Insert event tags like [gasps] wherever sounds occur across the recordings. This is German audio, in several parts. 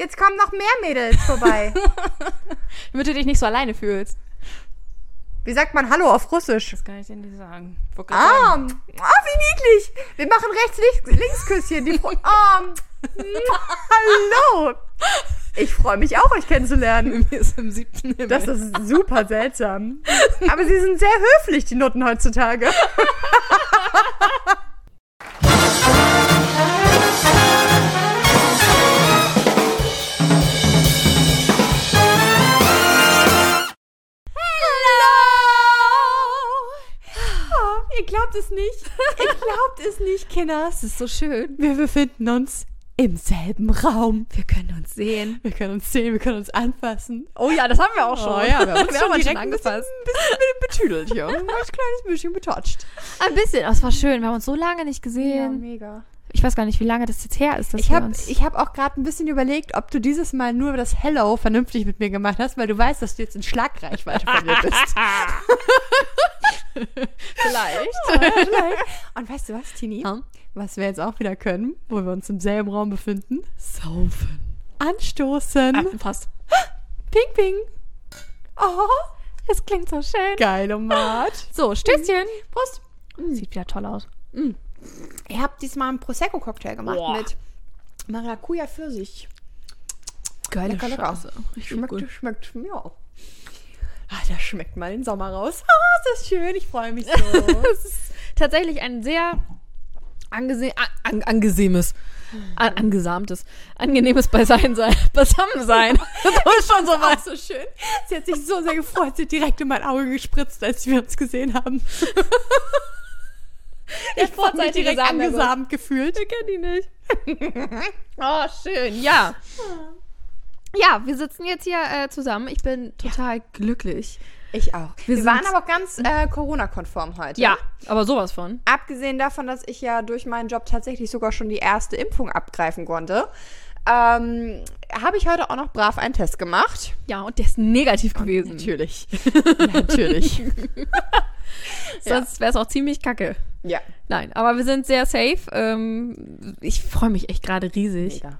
Jetzt kommen noch mehr Mädels vorbei. [laughs] Damit du dich nicht so alleine fühlst. Wie sagt man Hallo auf Russisch? Das kann ich dir nicht sagen. Ah, ah, wie niedlich. Wir machen rechts-links-Küsschen. Die [laughs] ah, hallo. Ich freue mich auch, euch kennenzulernen. Mir ist im siebten Himmel. Das ist super seltsam. Aber sie sind sehr höflich, die Nutten heutzutage. [laughs] glaubt es nicht. [laughs] Ihr glaubt es nicht, Kinders. das ist so schön. Wir befinden uns im selben Raum. Wir können uns sehen. Wir können uns sehen, wir können uns anfassen. Oh ja, das haben wir auch schon. Oh ja, wir [laughs] haben uns wir schon direkt schon ein bisschen, angefasst. ein bisschen betüdelt hier. Ein kleines bisschen betoucht. Ein bisschen. Das war schön. Wir haben uns so lange nicht gesehen. mega. Ich weiß gar nicht, wie lange das jetzt her ist. Ich habe hab auch gerade ein bisschen überlegt, ob du dieses Mal nur das Hello vernünftig mit mir gemacht hast, weil du weißt, dass du jetzt in Schlagreichweite von mir bist. [laughs] [laughs] vielleicht. Und weißt du was, Tini? Ja. Was wir jetzt auch wieder können, wo wir uns im selben Raum befinden? Saufen. Anstoßen. Ah, fast. [gasps] Ping, ping. Oh, Das klingt so schön. geilomat. So, Stößchen. Prost. Sieht wieder toll aus. Ich habe diesmal einen Prosecco-Cocktail gemacht Boah. mit Maracuja Pfirsich. Geile Lecker, lecker. Scheiße. Richtig Schmeckt, gut. schmeckt, ja. Ah, das schmeckt mal den Sommer raus. Ah, ist das schön. Ich freue mich so. [laughs] Das ist tatsächlich ein sehr angese an, an, angesehenes, an, angesamtes, angenehmes Beiseinsein, Beisammensein. [laughs] Das ist schon so Auch was. so schön. Sie hat sich so sehr gefreut. Sie hat direkt in mein Auge gespritzt, als wir uns gesehen haben. [laughs] Ich habe mich direkt angesamt gefühlt. Ich kenne die nicht. [laughs] oh, schön. Ja. Ja, wir sitzen jetzt hier äh, zusammen. Ich bin total glücklich. Ich auch. Wir, Wir waren aber auch ganz äh, Corona-konform heute. Ja, aber sowas von. Abgesehen davon, dass ich ja durch meinen Job tatsächlich sogar schon die erste Impfung abgreifen konnte, ähm, habe ich heute auch noch brav einen Test gemacht. Ja, und der ist negativ gewesen. Natürlich. [laughs] Natürlich. [laughs] Sonst wäre es auch ziemlich kacke. Ja. Nein, aber wir sind sehr safe. Ähm, ich freue mich echt gerade riesig. Mega.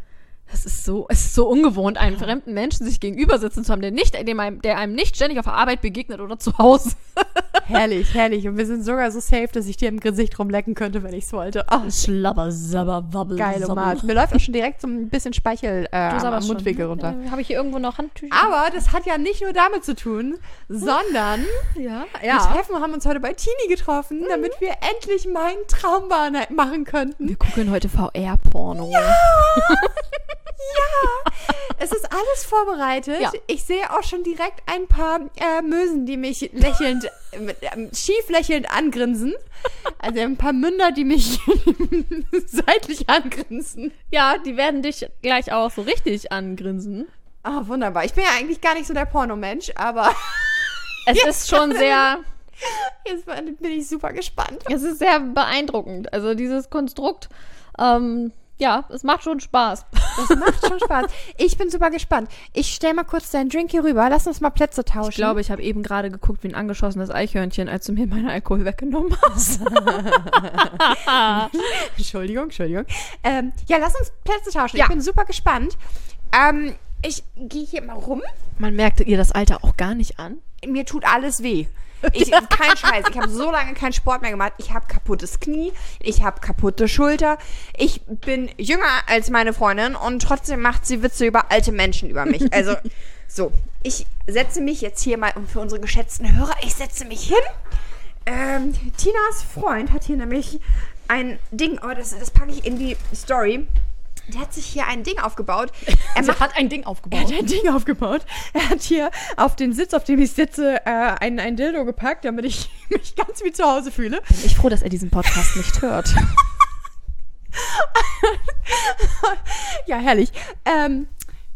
Das ist so, es ist so ungewohnt, einen fremden Menschen sich gegenüber sitzen zu haben, der nicht, dem einem, der einem nicht ständig auf der Arbeit begegnet oder zu Hause. [laughs] Herrlich, herrlich. Und wir sind sogar so safe, dass ich dir im Gesicht rumlecken könnte, wenn ich es wollte. Oh, Schlabber, sabber, wabbel, geil, Omat. Mir läuft auch schon direkt so ein bisschen Speichel äh, am. Mundwinkel runter. Äh, Habe ich hier irgendwo noch Handtücher? Aber das hat ja nicht nur damit zu tun, sondern [laughs] ja. wir treffen, haben uns heute bei Tini getroffen, damit wir endlich meinen Traumbahn machen könnten. Wir gucken heute VR-Porno. Ja. [laughs] Es ist alles vorbereitet. Ja. Ich sehe auch schon direkt ein paar äh, Mösen, die mich lächelnd, mit, ähm, schief lächelnd angrinsen. Also ein paar Münder, die mich [laughs] seitlich angrinsen. ja, die werden dich gleich auch so richtig angrinsen. Ah, wunderbar. Ich bin ja eigentlich gar nicht so der Pornomensch, aber [laughs] Es ist schon sehr, jetzt bin ich super gespannt. es ist sehr beeindruckend. Also dieses Konstrukt, ähm, ja, es macht schon Spaß. Das macht schon Spaß. Ich bin super gespannt. Ich stell mal kurz deinen Drink hier rüber. Lass uns mal Plätze tauschen. Ich glaube, ich habe eben gerade geguckt wie ein angeschossenes Eichhörnchen, als du mir meinen Alkohol weggenommen hast. [laughs] Entschuldigung, Entschuldigung. Ähm, ja, lass uns Plätze tauschen. Ja. Ich bin super gespannt. Ähm, ich gehe hier mal rum. Man merkte ihr das Alter auch gar nicht an. Mir tut alles weh. Ich, kein Scheiß. Ich habe so lange keinen Sport mehr gemacht. Ich habe kaputtes Knie. Ich habe kaputte Schulter. Ich bin jünger als meine Freundin und trotzdem macht sie Witze über alte Menschen über mich. Also, [laughs] so. Ich setze mich jetzt hier mal, für unsere geschätzten Hörer, ich setze mich hin. Ähm, Tinas Freund hat hier nämlich ein Ding, oh, das, das packe ich in die Story. Der hat sich hier ein Ding aufgebaut. [laughs] Er Sie hat ein Ding er aufgebaut. hat ein Ding aufgebaut. Er hat hier auf den Sitz, auf dem ich sitze, äh, ein, ein Dildo gepackt, damit ich [laughs] mich ganz wie zu Hause fühle. Bin ich froh, dass er diesen Podcast nicht hört. [laughs] Ja, herrlich. Ähm,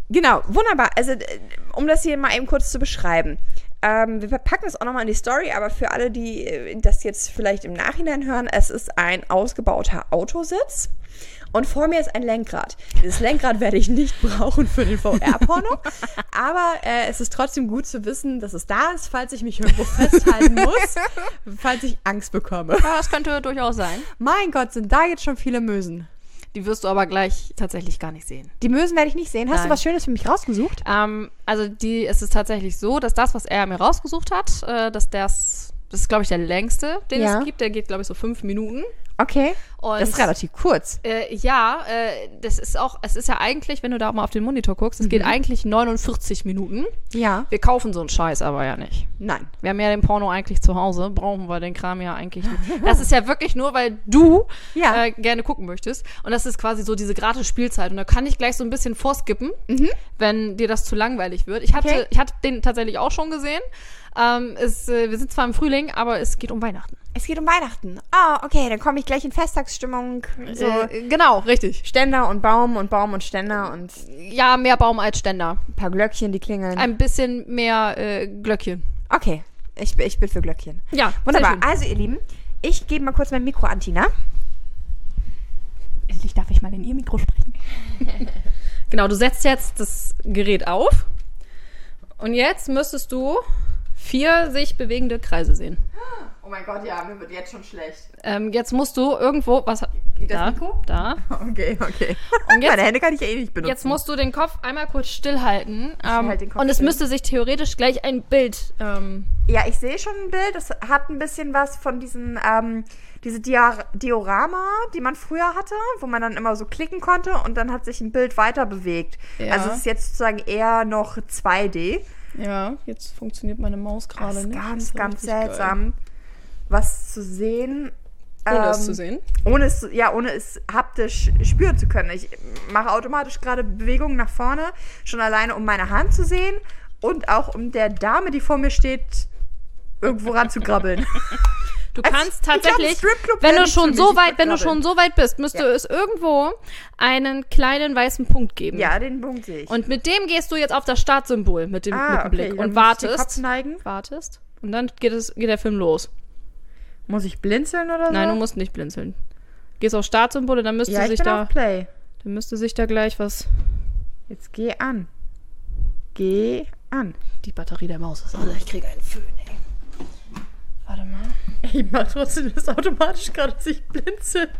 genau, wunderbar. Also, äh, um das hier mal eben kurz zu beschreiben. Ähm, wir packen es auch nochmal in die Story, aber für alle, die äh, das jetzt vielleicht im Nachhinein hören, es ist ein ausgebauter Autositz. Und vor mir ist ein Lenkrad. Dieses Lenkrad werde ich nicht brauchen für den VR-Porno. aber äh, es ist trotzdem gut zu wissen, dass es da ist, falls ich mich irgendwo festhalten muss, falls ich Angst bekomme. Ja, das könnte durchaus sein. Mein Gott, sind da jetzt schon viele Mösen. Die wirst du aber gleich tatsächlich gar nicht sehen. Die Mösen werde ich nicht sehen. Hast Nein. du was Schönes für mich rausgesucht? Ähm, also die, es ist tatsächlich so, dass das, was er mir rausgesucht hat, äh, dass das, das ist, glaube ich, der längste, den Ja. es gibt. Der geht, glaube ich, so fünf Minuten. Okay. Und Das ist relativ kurz. Äh, ja, äh, das ist auch, es ist ja eigentlich, wenn du da mal auf den Monitor guckst, es geht eigentlich 49 Minuten. Ja. Wir kaufen so einen Scheiß aber ja nicht. Nein. Wir haben ja den Porno eigentlich zu Hause, brauchen wir den Kram ja eigentlich nicht. Das ist ja wirklich nur, weil du Ja. äh, gerne gucken möchtest. Und das ist quasi so diese gratis Spielzeit. Und da kann ich gleich so ein bisschen vorskippen, wenn dir das zu langweilig wird. Ich hatte, Okay. ich hatte den tatsächlich auch schon gesehen. Ähm, es, äh, wir sind zwar im Frühling, aber es geht um Weihnachten. Es geht um Weihnachten. Ah, okay, dann komme ich gleich in Festtagsstimmung. So Äh, genau, richtig. Ständer und Baum und Baum und Ständer und Ja, mehr Baum als Ständer. ein paar Glöckchen, die klingeln. Ein bisschen mehr äh, Glöckchen. Okay, ich, bin- ich bin für Glöckchen. Ja, Wunderbar. sehr schön. Also, ihr Lieben, ich gebe mal kurz mein Mikro an Tina. Endlich darf ich mal in ihr Mikro sprechen. [laughs] Genau, du setzt jetzt das Gerät auf. Und jetzt müsstest du vier sich bewegende Kreise sehen. Oh mein Gott, ja, mir wird jetzt schon schlecht. Ähm, jetzt musst du irgendwo. Was, Geht das da, Mikro? Da. [laughs] Okay, okay. Und [laughs] jetzt- Meine Hände kann ich eh nicht benutzen. Jetzt musst du den Kopf einmal kurz stillhalten. Ähm, halte den Kopf und es still. müsste sich theoretisch gleich ein Bild. Ähm, Ja, ich sehe schon ein Bild. Das hat ein bisschen was von diesen, ähm, diese Dia Diorama, die man früher hatte, wo man dann immer so klicken konnte und dann hat sich ein Bild weiter bewegt. Ja. Also es ist jetzt sozusagen eher noch 2D. Ja, jetzt funktioniert meine Maus gerade nicht. ganz, Das ist ganz richtig geil. seltsam, was zu sehen. Ohne es ähm, zu sehen. Ohne es, zu- ja, ohne es haptisch spüren zu können. Ich mache automatisch gerade Bewegungen nach vorne, schon alleine, um meine Hand zu sehen und auch um der Dame, die vor mir steht, irgendwo ranzugrabbeln. [laughs] [laughs] Du Also, kannst glaub, tatsächlich, wenn du schon so weit, wenn du schon so weit bist, müsste Ja. es irgendwo einen kleinen weißen Punkt geben. Ja, den Punkt sehe ich. Und mit dem gehst du jetzt auf das Startsymbol mit dem, mit dem Blick dann und wartest. neigen. Wartest. Und dann geht, es, geht der Film los. Muss ich blinzeln oder so? Nein, du musst nicht blinzeln. Gehst auf Startsymbole, dann müsste ja, ich sich da, Play. dann müsste sich da gleich was. Jetzt geh an. Geh an. Die Batterie der Maus ist alle. Ich kriege einen Föhn, ey. Warte mal. Ich mach trotzdem das automatisch gerade, dass ich blinzel.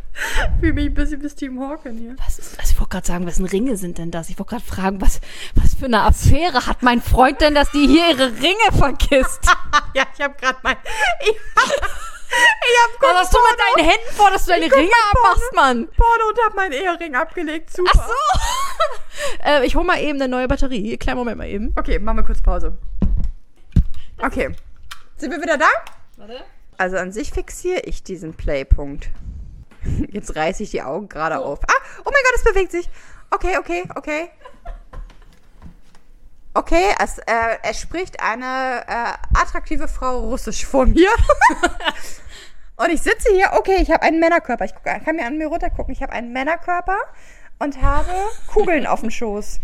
Fühle mich ein bisschen wie Steve Hawking hier. Was ist, also ich wollte gerade sagen, wessen Ringe sind denn das? Ich wollte gerade fragen, was, was für eine Affäre hat mein Freund denn, dass die hier ihre Ringe vergisst? [laughs] ja, ich habe gerade mein... Ich, ich habe Was hast du mit deinen Händen vor, dass du deine Ringe abmachst, Mann? Porno und habe meinen Ehering abgelegt. Super. Ach so. [laughs] äh, ich hol mal eben eine neue Batterie. Kleinen Moment mal eben. Okay, machen wir kurz Pause. Okay. Sind wir wieder da? Warte. Also an sich fixiere ich diesen Playpunkt. [laughs] Jetzt reiße ich die Augen gerade auf. Ah, oh mein Gott, es bewegt sich. Okay, okay, okay. Okay, es, äh, es spricht eine äh, attraktive Frau Russisch vor mir. [laughs] und ich sitze hier, okay, ich habe einen Männerkörper. Ich guck, kann mir an mir runtergucken. Ich habe einen Männerkörper und habe Kugeln auf dem Schoß.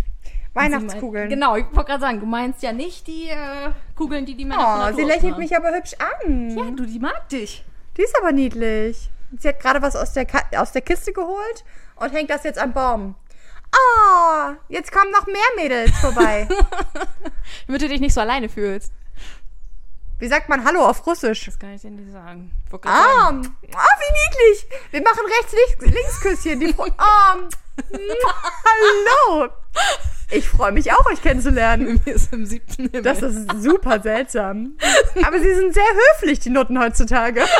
Weihnachtskugeln. Genau, ich wollte gerade sagen, du meinst ja nicht die äh, Kugeln, die die Männer Oh, sie lächelt mich aber hübsch an. Ja, du, die mag dich. Die ist aber niedlich. Sie hat gerade was aus der, Ka aus der Kiste geholt und hängt das jetzt am Baum. Oh, jetzt kommen noch mehr Mädels vorbei. [laughs] Damit du dich nicht so alleine fühlst. Wie sagt man Hallo auf Russisch? Das kann ich dir nicht sagen. Ah, ah, wie niedlich. Wir machen rechts-links-Küsschen. Ah, [laughs] hallo. Ich freue mich auch, euch kennenzulernen. [laughs] Mir ist im siebten Himmel. Das ist super seltsam. Aber sie sind sehr höflich, die Nutten heutzutage. [laughs]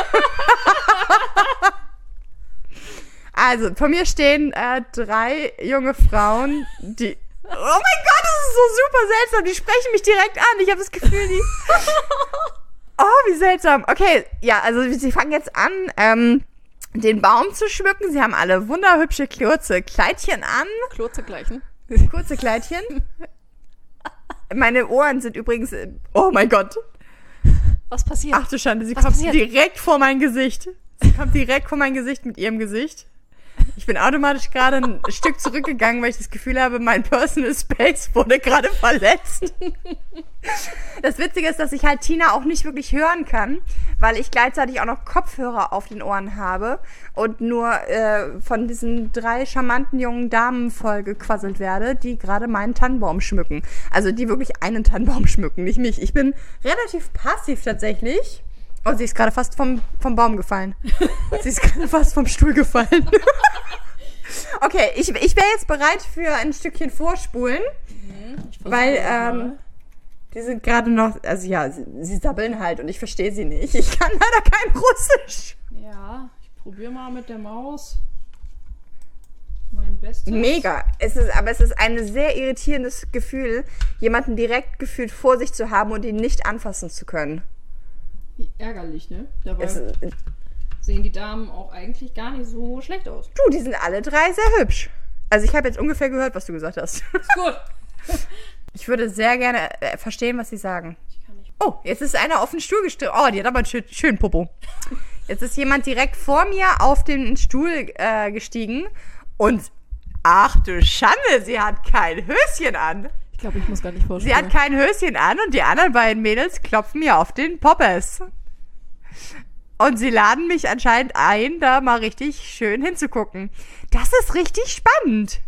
Also, vor mir stehen äh, drei junge Frauen, die. Oh mein Gott, das ist so super seltsam. Die sprechen mich direkt an. Ich habe das Gefühl, die. [laughs] Oh, wie seltsam. Okay, ja, also sie fangen jetzt an, ähm, den Baum zu schmücken. Sie haben alle wunderhübsche kurze Kleidchen an. Klotze gleichen. [laughs] Kurze Kleidchen. Meine Ohren sind übrigens. Oh mein Gott. Was passiert? Ach du Schande, sie Was kommt passiert? direkt vor mein Gesicht. Sie kommt direkt vor mein Gesicht mit ihrem Gesicht. Ich bin automatisch gerade ein Stück zurückgegangen, weil ich das Gefühl habe, mein Personal Space wurde gerade verletzt. Das Witzige ist, dass ich halt Tina auch nicht wirklich hören kann, weil ich gleichzeitig auch noch Kopfhörer auf den Ohren habe und nur äh, von diesen drei charmanten jungen Damen vollgequasselt werde, die gerade meinen Tannenbaum schmücken. Also die wirklich einen Tannenbaum schmücken, nicht mich. Ich bin relativ passiv tatsächlich. Oh, sie ist gerade fast vom, vom Baum gefallen. sie ist gerade fast vom Stuhl gefallen. [laughs] Okay, ich, ich wäre jetzt bereit für ein Stückchen Vorspulen, weil ähm, die sind gerade noch, also ja, sie, sie sabbeln halt und ich verstehe sie nicht. Ich kann leider kein Russisch. Ja, ich probiere mal mit der Maus mein Bestes. Mega. Es ist, aber es ist ein sehr irritierendes Gefühl, jemanden direkt gefühlt vor sich zu haben und ihn nicht anfassen zu können. Ärgerlich, ne? Dabei Es, du, sehen die Damen auch eigentlich gar nicht so schlecht aus. die sind alle drei sehr hübsch. Also ich habe jetzt ungefähr gehört, was du gesagt hast. Ist gut. [laughs] Ich würde sehr gerne äh, verstehen, was sie sagen. Oh, jetzt ist einer auf den Stuhl gestiegen. Oh, die hat aber einen schön, schönen Popo. Jetzt ist jemand direkt vor mir auf den Stuhl äh, gestiegen und ach du Schande, sie hat kein Höschen an. Ich glaube, ich muss gar nicht Sie vorstellen. hat kein Höschen an und die anderen beiden Mädels klopfen mir auf den Poppes. Und sie laden mich anscheinend ein, da mal richtig schön hinzugucken. Das ist richtig spannend.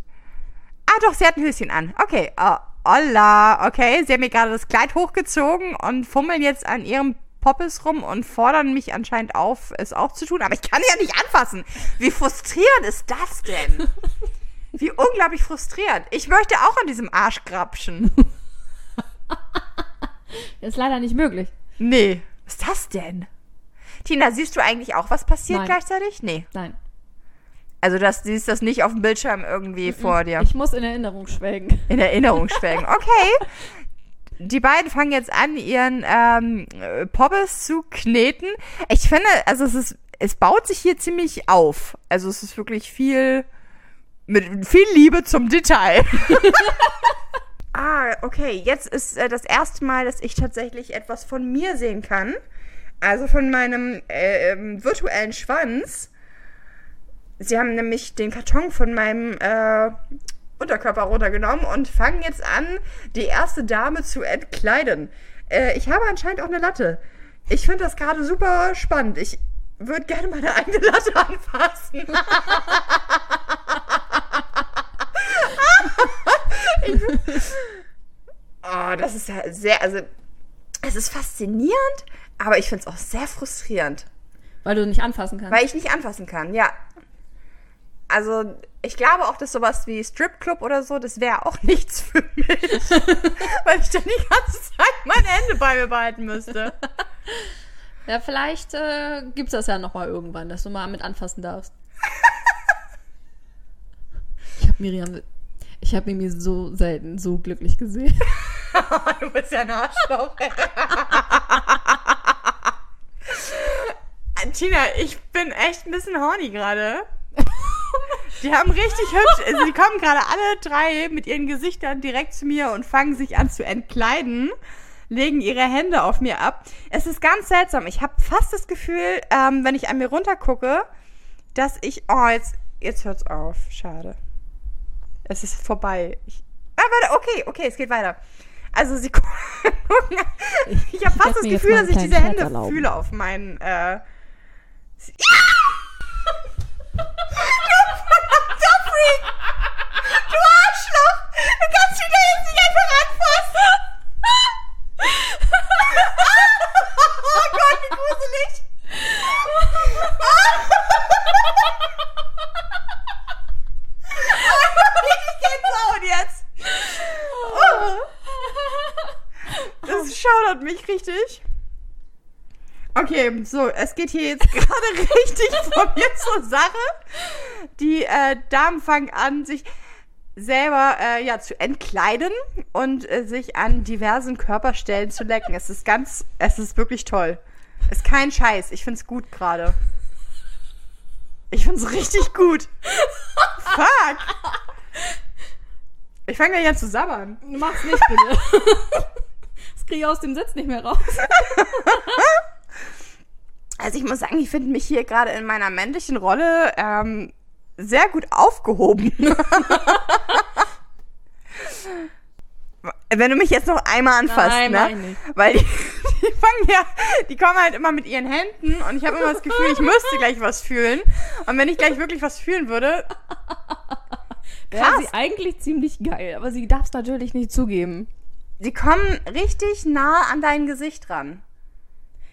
Ah, doch, sie hat ein Höschen an. Okay, oh, holla, okay. Sie haben mir gerade das Kleid hochgezogen und fummeln jetzt an ihrem Poppes rum und fordern mich anscheinend auf, es auch zu tun. Aber ich kann ja nicht anfassen. Wie frustrierend ist das denn? [laughs] Wie unglaublich frustrierend. Ich möchte auch an diesem Arsch grapschen. [laughs] ist leider nicht möglich. Nee. Was ist das denn? Tina, siehst du eigentlich auch, was passiert Nein. gleichzeitig? Nee. Nein. Also das siehst das nicht auf dem Bildschirm irgendwie vor dir. Ich muss in Erinnerung schwelgen. [laughs] In Erinnerung schwelgen. Okay. Die beiden fangen jetzt an, ihren ähm, äh, Poppes zu kneten. Ich finde, also es ist, es baut sich hier ziemlich auf. Also es ist wirklich viel, mit viel Liebe zum Detail. [laughs] ah, okay. Jetzt ist äh, das erste Mal, dass ich tatsächlich etwas von mir sehen kann. Also von meinem äh, ähm, virtuellen Schwanz. Sie haben nämlich den Karton von meinem äh, Unterkörper runtergenommen und fangen jetzt an, die erste Dame zu entkleiden. Äh, ich habe anscheinend auch eine Latte. Ich finde das gerade super spannend. Ich würde gerne meine eigene Latte anfassen. [laughs] oh, das ist ja sehr, also es ist faszinierend, aber ich finde es auch sehr frustrierend. Weil du nicht anfassen kannst. Weil ich nicht anfassen kann, ja. Also, ich glaube auch, dass sowas wie Stripclub oder so, das wäre auch [laughs] nichts für mich. [laughs] weil ich dann die ganze Zeit meine Hände bei mir behalten müsste. Ja, vielleicht äh, gibt's das ja nochmal irgendwann, dass du mal mit anfassen darfst. [laughs] ich habe Miriam, ich habe Mimi so selten so glücklich gesehen. [laughs] du bist ja ein Arschloch. [laughs] Tina, ich bin echt ein bisschen horny gerade. Die haben richtig hübsch, also die kommen gerade alle drei mit ihren Gesichtern direkt zu mir und fangen sich an zu entkleiden, legen ihre Hände auf mir ab. Es ist ganz seltsam. Ich habe fast das Gefühl, ähm, wenn ich an mir runtergucke, dass ich, oh, jetzt, jetzt hört's auf. Schade. Es ist vorbei. Ich, ah, warte, okay, okay, es geht weiter. Also sie gucken, ich, ich habe fast das Gefühl, dass ich diese Hände erlauben. fühle auf meinen, äh, sie- [laughs] Du Arschloch! Du kannst da jetzt nicht einfach anfassen! Oh Gott, wie gruselig! Gänsehaut jetzt! Das schaudert mich richtig. Okay, so, es geht hier jetzt [laughs] gerade richtig von mir zur Sache. Die äh, Damen fangen an, sich selber äh, ja zu entkleiden und äh, sich an diversen Körperstellen zu lecken. Es ist ganz, es ist wirklich toll. Ist kein Scheiß. Ich find's gut gerade. Ich find's richtig gut. Fuck. Ich fange gleich an zu sabbern. Mach's nicht, bitte. [laughs] das kriege ich aus dem Sitz nicht mehr raus. [laughs] Also ich muss sagen, ich finde mich hier gerade in meiner männlichen Rolle ähm, sehr gut aufgehoben. [laughs] Wenn du mich jetzt noch einmal anfasst, Nein, ne? nicht. Weil die, die fangen ja, die kommen halt immer mit ihren Händen und ich habe immer das Gefühl, ich müsste gleich was fühlen. Und wenn ich gleich wirklich was fühlen würde, [laughs] Wäre sie eigentlich ziemlich geil, aber sie darf es natürlich nicht zugeben. sie kommen richtig nah an dein Gesicht ran.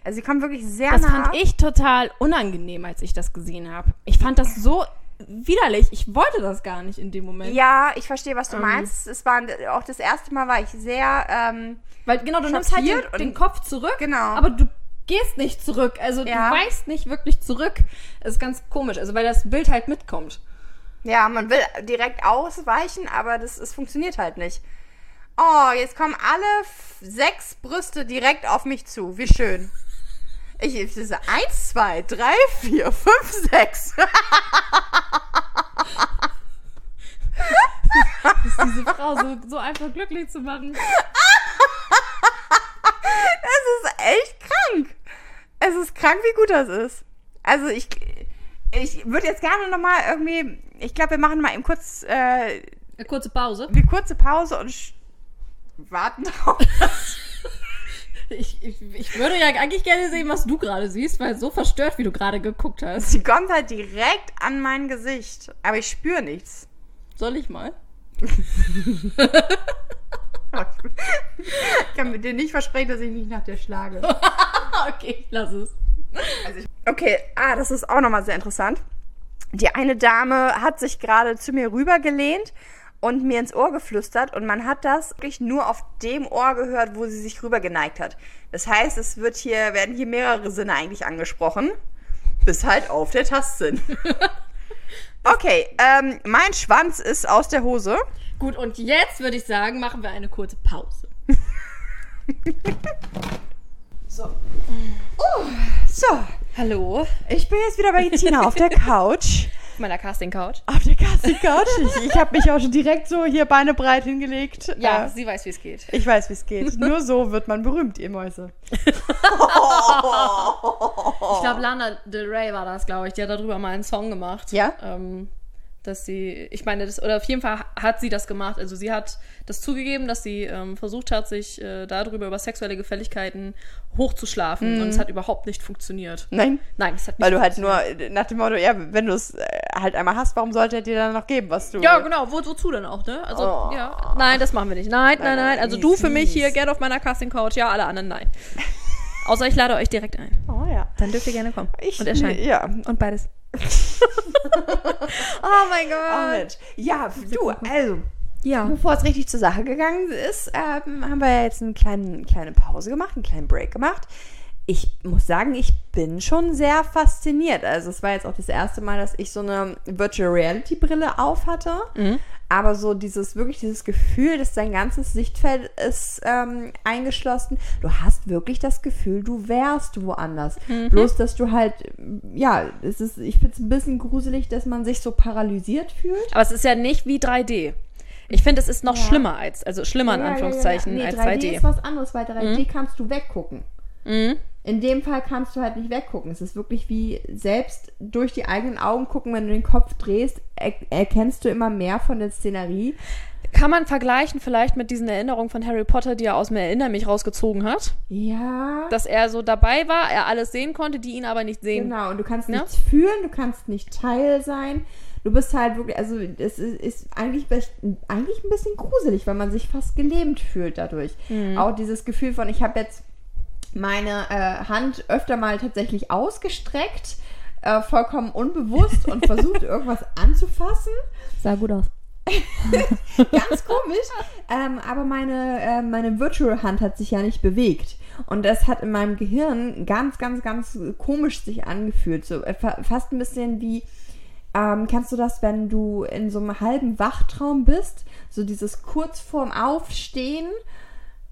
Also sie kommen wirklich sehr Das nah. fand ich total unangenehm, als ich das gesehen habe. Ich fand das so widerlich. Ich wollte das gar nicht in dem Moment. Ja, ich verstehe, was du Ähm. meinst. Es war auch das erste Mal war ich sehr, ähm, Weil genau, du nimmst halt den, den Kopf zurück, genau. aber du gehst nicht zurück. Also Ja. du weißt nicht wirklich zurück. Das ist ganz komisch, also weil das Bild halt mitkommt. ja, man will direkt ausweichen, aber das, es funktioniert halt nicht. Oh, jetzt kommen alle sechs Brüste direkt auf mich zu. Wie schön. Ich, ich diese eins, zwei, drei, vier, fünf, sechs. [laughs] Diese Frau so, so einfach glücklich zu machen. Es ist echt krank. Es ist krank, wie gut das ist. Also ich, ich würde jetzt gerne nochmal irgendwie, ich glaube, wir machen mal eben kurz äh, Eine kurze Pause. eine kurze Pause und warten drauf. Ich, ich, ich würde ja eigentlich gerne sehen, was du gerade siehst, weil so verstört, wie du gerade geguckt hast. Sie kommt halt direkt an mein Gesicht, aber ich spüre nichts. Soll ich mal? Ich kann mit dir nicht versprechen, dass ich nicht nach dir schlage. [laughs] okay, ich lass es. Also okay, ah, das ist auch nochmal sehr interessant. Die eine Dame hat sich gerade zu mir rübergelehnt und mir ins Ohr geflüstert und man hat das wirklich nur auf dem Ohr gehört, wo sie sich rüber geneigt hat. Das heißt, es wird hier, werden hier mehrere Sinne eigentlich angesprochen, bis halt auf der Tastsinn. [laughs] Okay, ähm, mein Schwanz ist aus der Hose. Gut, und jetzt würde ich sagen, machen wir eine kurze Pause. [laughs] So. So, Hallo. ich bin jetzt wieder bei Tina auf der Couch. [laughs] Auf meiner Casting-Couch. Auf der Casting-Couch. Ich, ich habe mich auch schon direkt so hier Beine breit hingelegt. Ja, Äh, sie weiß, wie es geht. ich weiß, wie es geht. [laughs] Nur so wird man berühmt, ihr Mäuse. [laughs] Ich glaube, Lana Del Rey war das, glaube ich. Die hat darüber mal einen Song gemacht. Ja? Ähm, dass sie, ich meine, das, oder auf jeden Fall hat sie das gemacht. Also sie hat das zugegeben, dass sie ähm, versucht hat, sich äh, darüber über sexuelle Gefälligkeiten hochzuschlafen. Und es hat überhaupt nicht funktioniert. Nein? Nein, es hat nicht Weil du halt nur nach dem Motto, ja, wenn du es äh, halt einmal hast, warum sollte er dir dann noch geben, was du. Ja, genau. Wo, wozu denn auch, ne? Also, Oh. ja. Nein, das machen wir nicht. Nein, nein, Nein, nein. nein, Also mies, du für mich mies. hier gerne auf meiner Casting-Couch. Ja, alle anderen nein. [laughs] Außer ich lade euch direkt ein. Oh ja. Dann dürft ihr gerne kommen. Ich, und erscheinen. Ja. Und beides. [laughs] Oh mein Gott. Mensch. Ja, du, also, Ja. bevor es richtig zur Sache gegangen ist, ähm, haben wir jetzt eine kleine, kleine Pause gemacht, einen kleinen Break gemacht. Ich muss sagen, ich bin schon sehr fasziniert. Also es war jetzt auch das erste Mal, dass ich so eine Virtual Reality Brille auf hatte. Aber so dieses, wirklich dieses Gefühl, dass dein ganzes Sichtfeld ist ähm, eingeschlossen. Du hast wirklich das Gefühl, du wärst woanders. Bloß, dass du halt, ja, es ist, ich finde es ein bisschen gruselig, dass man sich so paralysiert fühlt. Aber es ist ja nicht wie 3D. Ich finde, es ist noch Ja. schlimmer als, also schlimmer in Ja, Anführungszeichen ja, ja. als Nee, 3D 2D. ist was anderes, weil 3D kannst du weggucken. Mhm. In dem Fall kannst du halt nicht weggucken. Es ist wirklich wie selbst durch die eigenen Augen gucken, wenn du den Kopf drehst, er erkennst du immer mehr von der Szenerie. Kann man vergleichen vielleicht mit diesen Erinnerungen von Harry Potter, die er aus mir Erinner mich rausgezogen hat? Ja. Dass er so dabei war, er alles sehen konnte, die ihn aber nicht sehen. Genau, und du kannst Ne? nichts fühlen, du kannst nicht Teil sein. Du bist halt wirklich, also es ist, ist eigentlich, eigentlich ein bisschen gruselig, weil man sich fast gelähmt fühlt dadurch. Auch dieses Gefühl von, ich habe jetzt meine äh, Hand öfter mal tatsächlich ausgestreckt, äh, vollkommen unbewusst und versucht, [laughs] irgendwas anzufassen. Sah gut aus. [laughs] Ganz komisch. ähm, aber meine, äh, meine Virtual Hand hat sich ja nicht bewegt. Und das hat in meinem Gehirn ganz, ganz, ganz komisch sich angefühlt. So äh, fa- fast ein bisschen wie, ähm, kennst du das, wenn du in so einem halben Wachtraum bist? So dieses kurz vorm Aufstehen,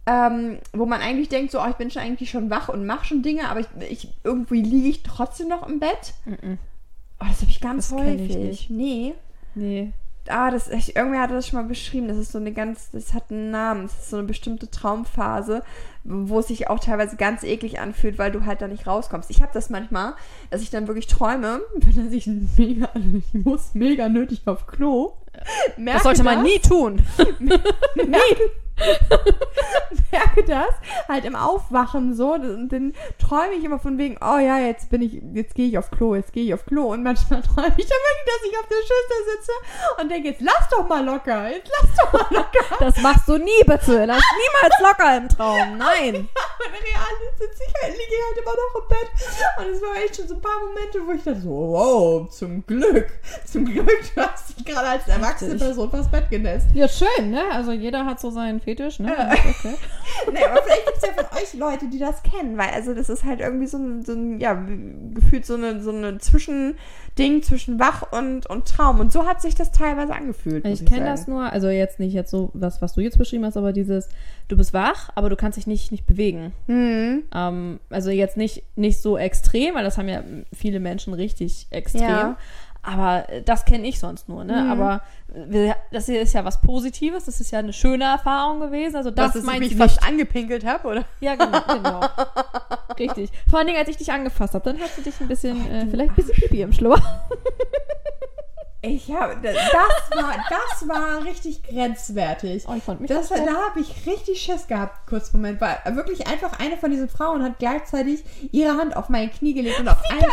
ähm, wo man eigentlich denkt, so, oh, ich bin schon eigentlich schon wach und mache schon Dinge, aber ich, ich, irgendwie liege ich trotzdem noch im Bett. Oh, das habe ich ganz Das häufig. ich nicht. Nee. Nee. Ah, das, ich, irgendwer hat das schon mal beschrieben. Das ist so eine ganz, das hat einen Namen. Das ist so eine bestimmte Traumphase, wo es sich auch teilweise ganz eklig anfühlt, weil du halt da nicht rauskommst. Ich habe das manchmal, dass ich dann wirklich träume, [laughs] dass ich mega, ich muss mega nötig auf Klo. Merke Das sollte man das, nie tun. [laughs] [laughs] merke [laughs] das halt im Aufwachen so und dann träume ich immer von wegen, oh ja, jetzt bin ich, jetzt gehe ich auf Klo, jetzt gehe ich auf Klo und manchmal [laughs] träume ich dann wirklich, dass ich auf der Schüssel sitze und denke, jetzt lass doch mal locker, jetzt lass doch mal locker. [laughs] Das machst du nie, bitte. Lass niemals locker im Traum. Nein. Und real sitze ich halt, liege ich halt immer noch im Bett. Und es war echt schon so ein paar Momente, wo ich dachte so, wow, zum Glück. Zum Glück, du hast dich gerade als erwachsene. Person vors Bett genässt. Ja, schön, ne? Also jeder hat so seinen Fetisch, ne? Ja. Okay. [laughs] Nee, aber vielleicht gibt es ja von euch Leute, die das kennen, weil also das ist halt irgendwie so ein, so ein ja, gefühlt so eine, so eine Zwischending zwischen Wach und, und Traum. Und so hat sich das teilweise angefühlt. muss Ich kenne das nur, also jetzt nicht jetzt so, was, was du jetzt beschrieben hast, aber dieses, du bist wach, aber du kannst dich nicht, nicht bewegen. Mhm. Ähm, also jetzt nicht, nicht so extrem, weil das haben ja viele Menschen richtig extrem. Ja. Aber äh, das kenne ich sonst nur, ne? Mhm. Aber äh, wir- das hier ist ja was Positives, das ist ja eine schöne Erfahrung gewesen. Also das Dass ich mich fast angepinkelt habe, oder? Ja, genau, [laughs] genau. Richtig. Vor allen Dingen, als ich dich angefasst habe, dann hast du dich ein bisschen, Oh, äh, vielleicht ein bisschen Pipi im Schlur. [laughs] Ich habe, das war, das war richtig grenzwertig. Oh, ich fand mich Das, das da habe ich richtig Schiss gehabt, kurz Moment, weil wirklich einfach eine von diesen Frauen hat gleichzeitig ihre Hand auf mein Knie gelegt und auf, ein,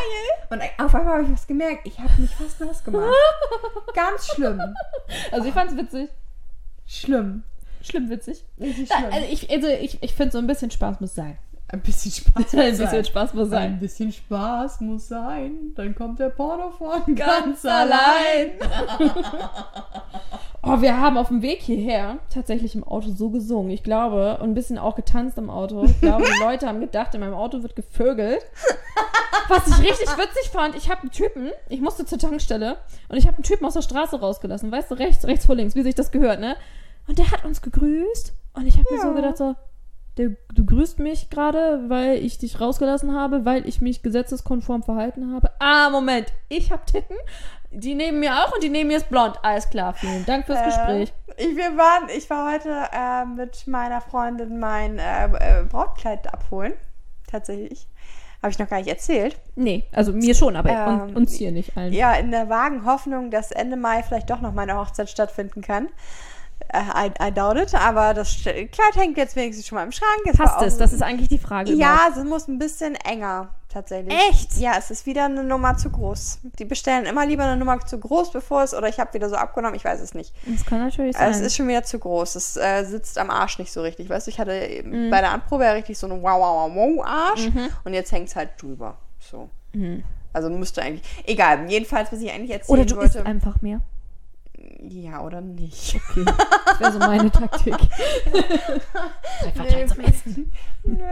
und auf einmal habe ich was gemerkt. Ich habe mich fast nass gemacht. [laughs] Ganz schlimm. Also ich fand's witzig. Schlimm. Schlimm witzig. Schlimm. also ich, also ich, ich finde, so ein bisschen Spaß muss sein. Ein bisschen Spaß [laughs] muss Ein sein. bisschen Spaß muss Ein sein. bisschen Spaß muss sein. Dann kommt der Porno von Ganz ganz, allein. [laughs] Oh, wir haben auf dem Weg hierher tatsächlich im Auto so gesungen. Ich glaube, und ein bisschen auch getanzt im Auto. Ich glaube, die Leute haben gedacht, in meinem Auto wird gevögelt. Was ich richtig witzig fand, ich habe einen Typen, ich musste zur Tankstelle und ich habe einen Typen aus der Straße rausgelassen. Weißt du, rechts, rechts vor links, wie sich das gehört, ne? Und der hat uns gegrüßt. Und ich habe mir so Ja. gedacht, so, der, du grüßt mich gerade, weil ich dich rausgelassen habe, weil ich mich gesetzeskonform verhalten habe. Ah, Moment, ich habe Titten. Die neben mir auch und die neben mir ist blond. Alles klar, vielen Dank fürs Gespräch. Äh, ich, wir waren, ich war heute äh, mit meiner Freundin mein äh, äh, Brautkleid abholen. Tatsächlich. Habe ich noch gar nicht erzählt. Nee, also mir schon, aber Ähm, un- uns hier nicht allen. Ja, in der vagen Hoffnung, dass Ende Mai vielleicht doch noch meine Hochzeit stattfinden kann. Äh, I, I doubt it, aber das Kleid hängt jetzt wenigstens schon mal im Schrank. Es Passt es? Das ist eigentlich die Frage. Ja, es muss ein bisschen enger, tatsächlich. Echt? Ja, es ist wieder eine Nummer zu groß. Die bestellen immer lieber eine Nummer zu groß, bevor es, oder ich habe wieder so abgenommen, ich weiß es nicht. Das kann natürlich sein. Es ist schon wieder zu groß. Es äh, sitzt am Arsch nicht so richtig. Weißt du, ich hatte Mhm. bei der Anprobe ja richtig so einen wow, wow, wow, Arsch und jetzt hängt es halt drüber. So. Also müsste eigentlich. Egal, jedenfalls, was ich eigentlich erzählen Oder du isst wollte. einfach mehr. Ja, oder nicht. Okay. [laughs] Das wäre so meine Taktik. [laughs] Nee. zum Essen. [laughs] Nö.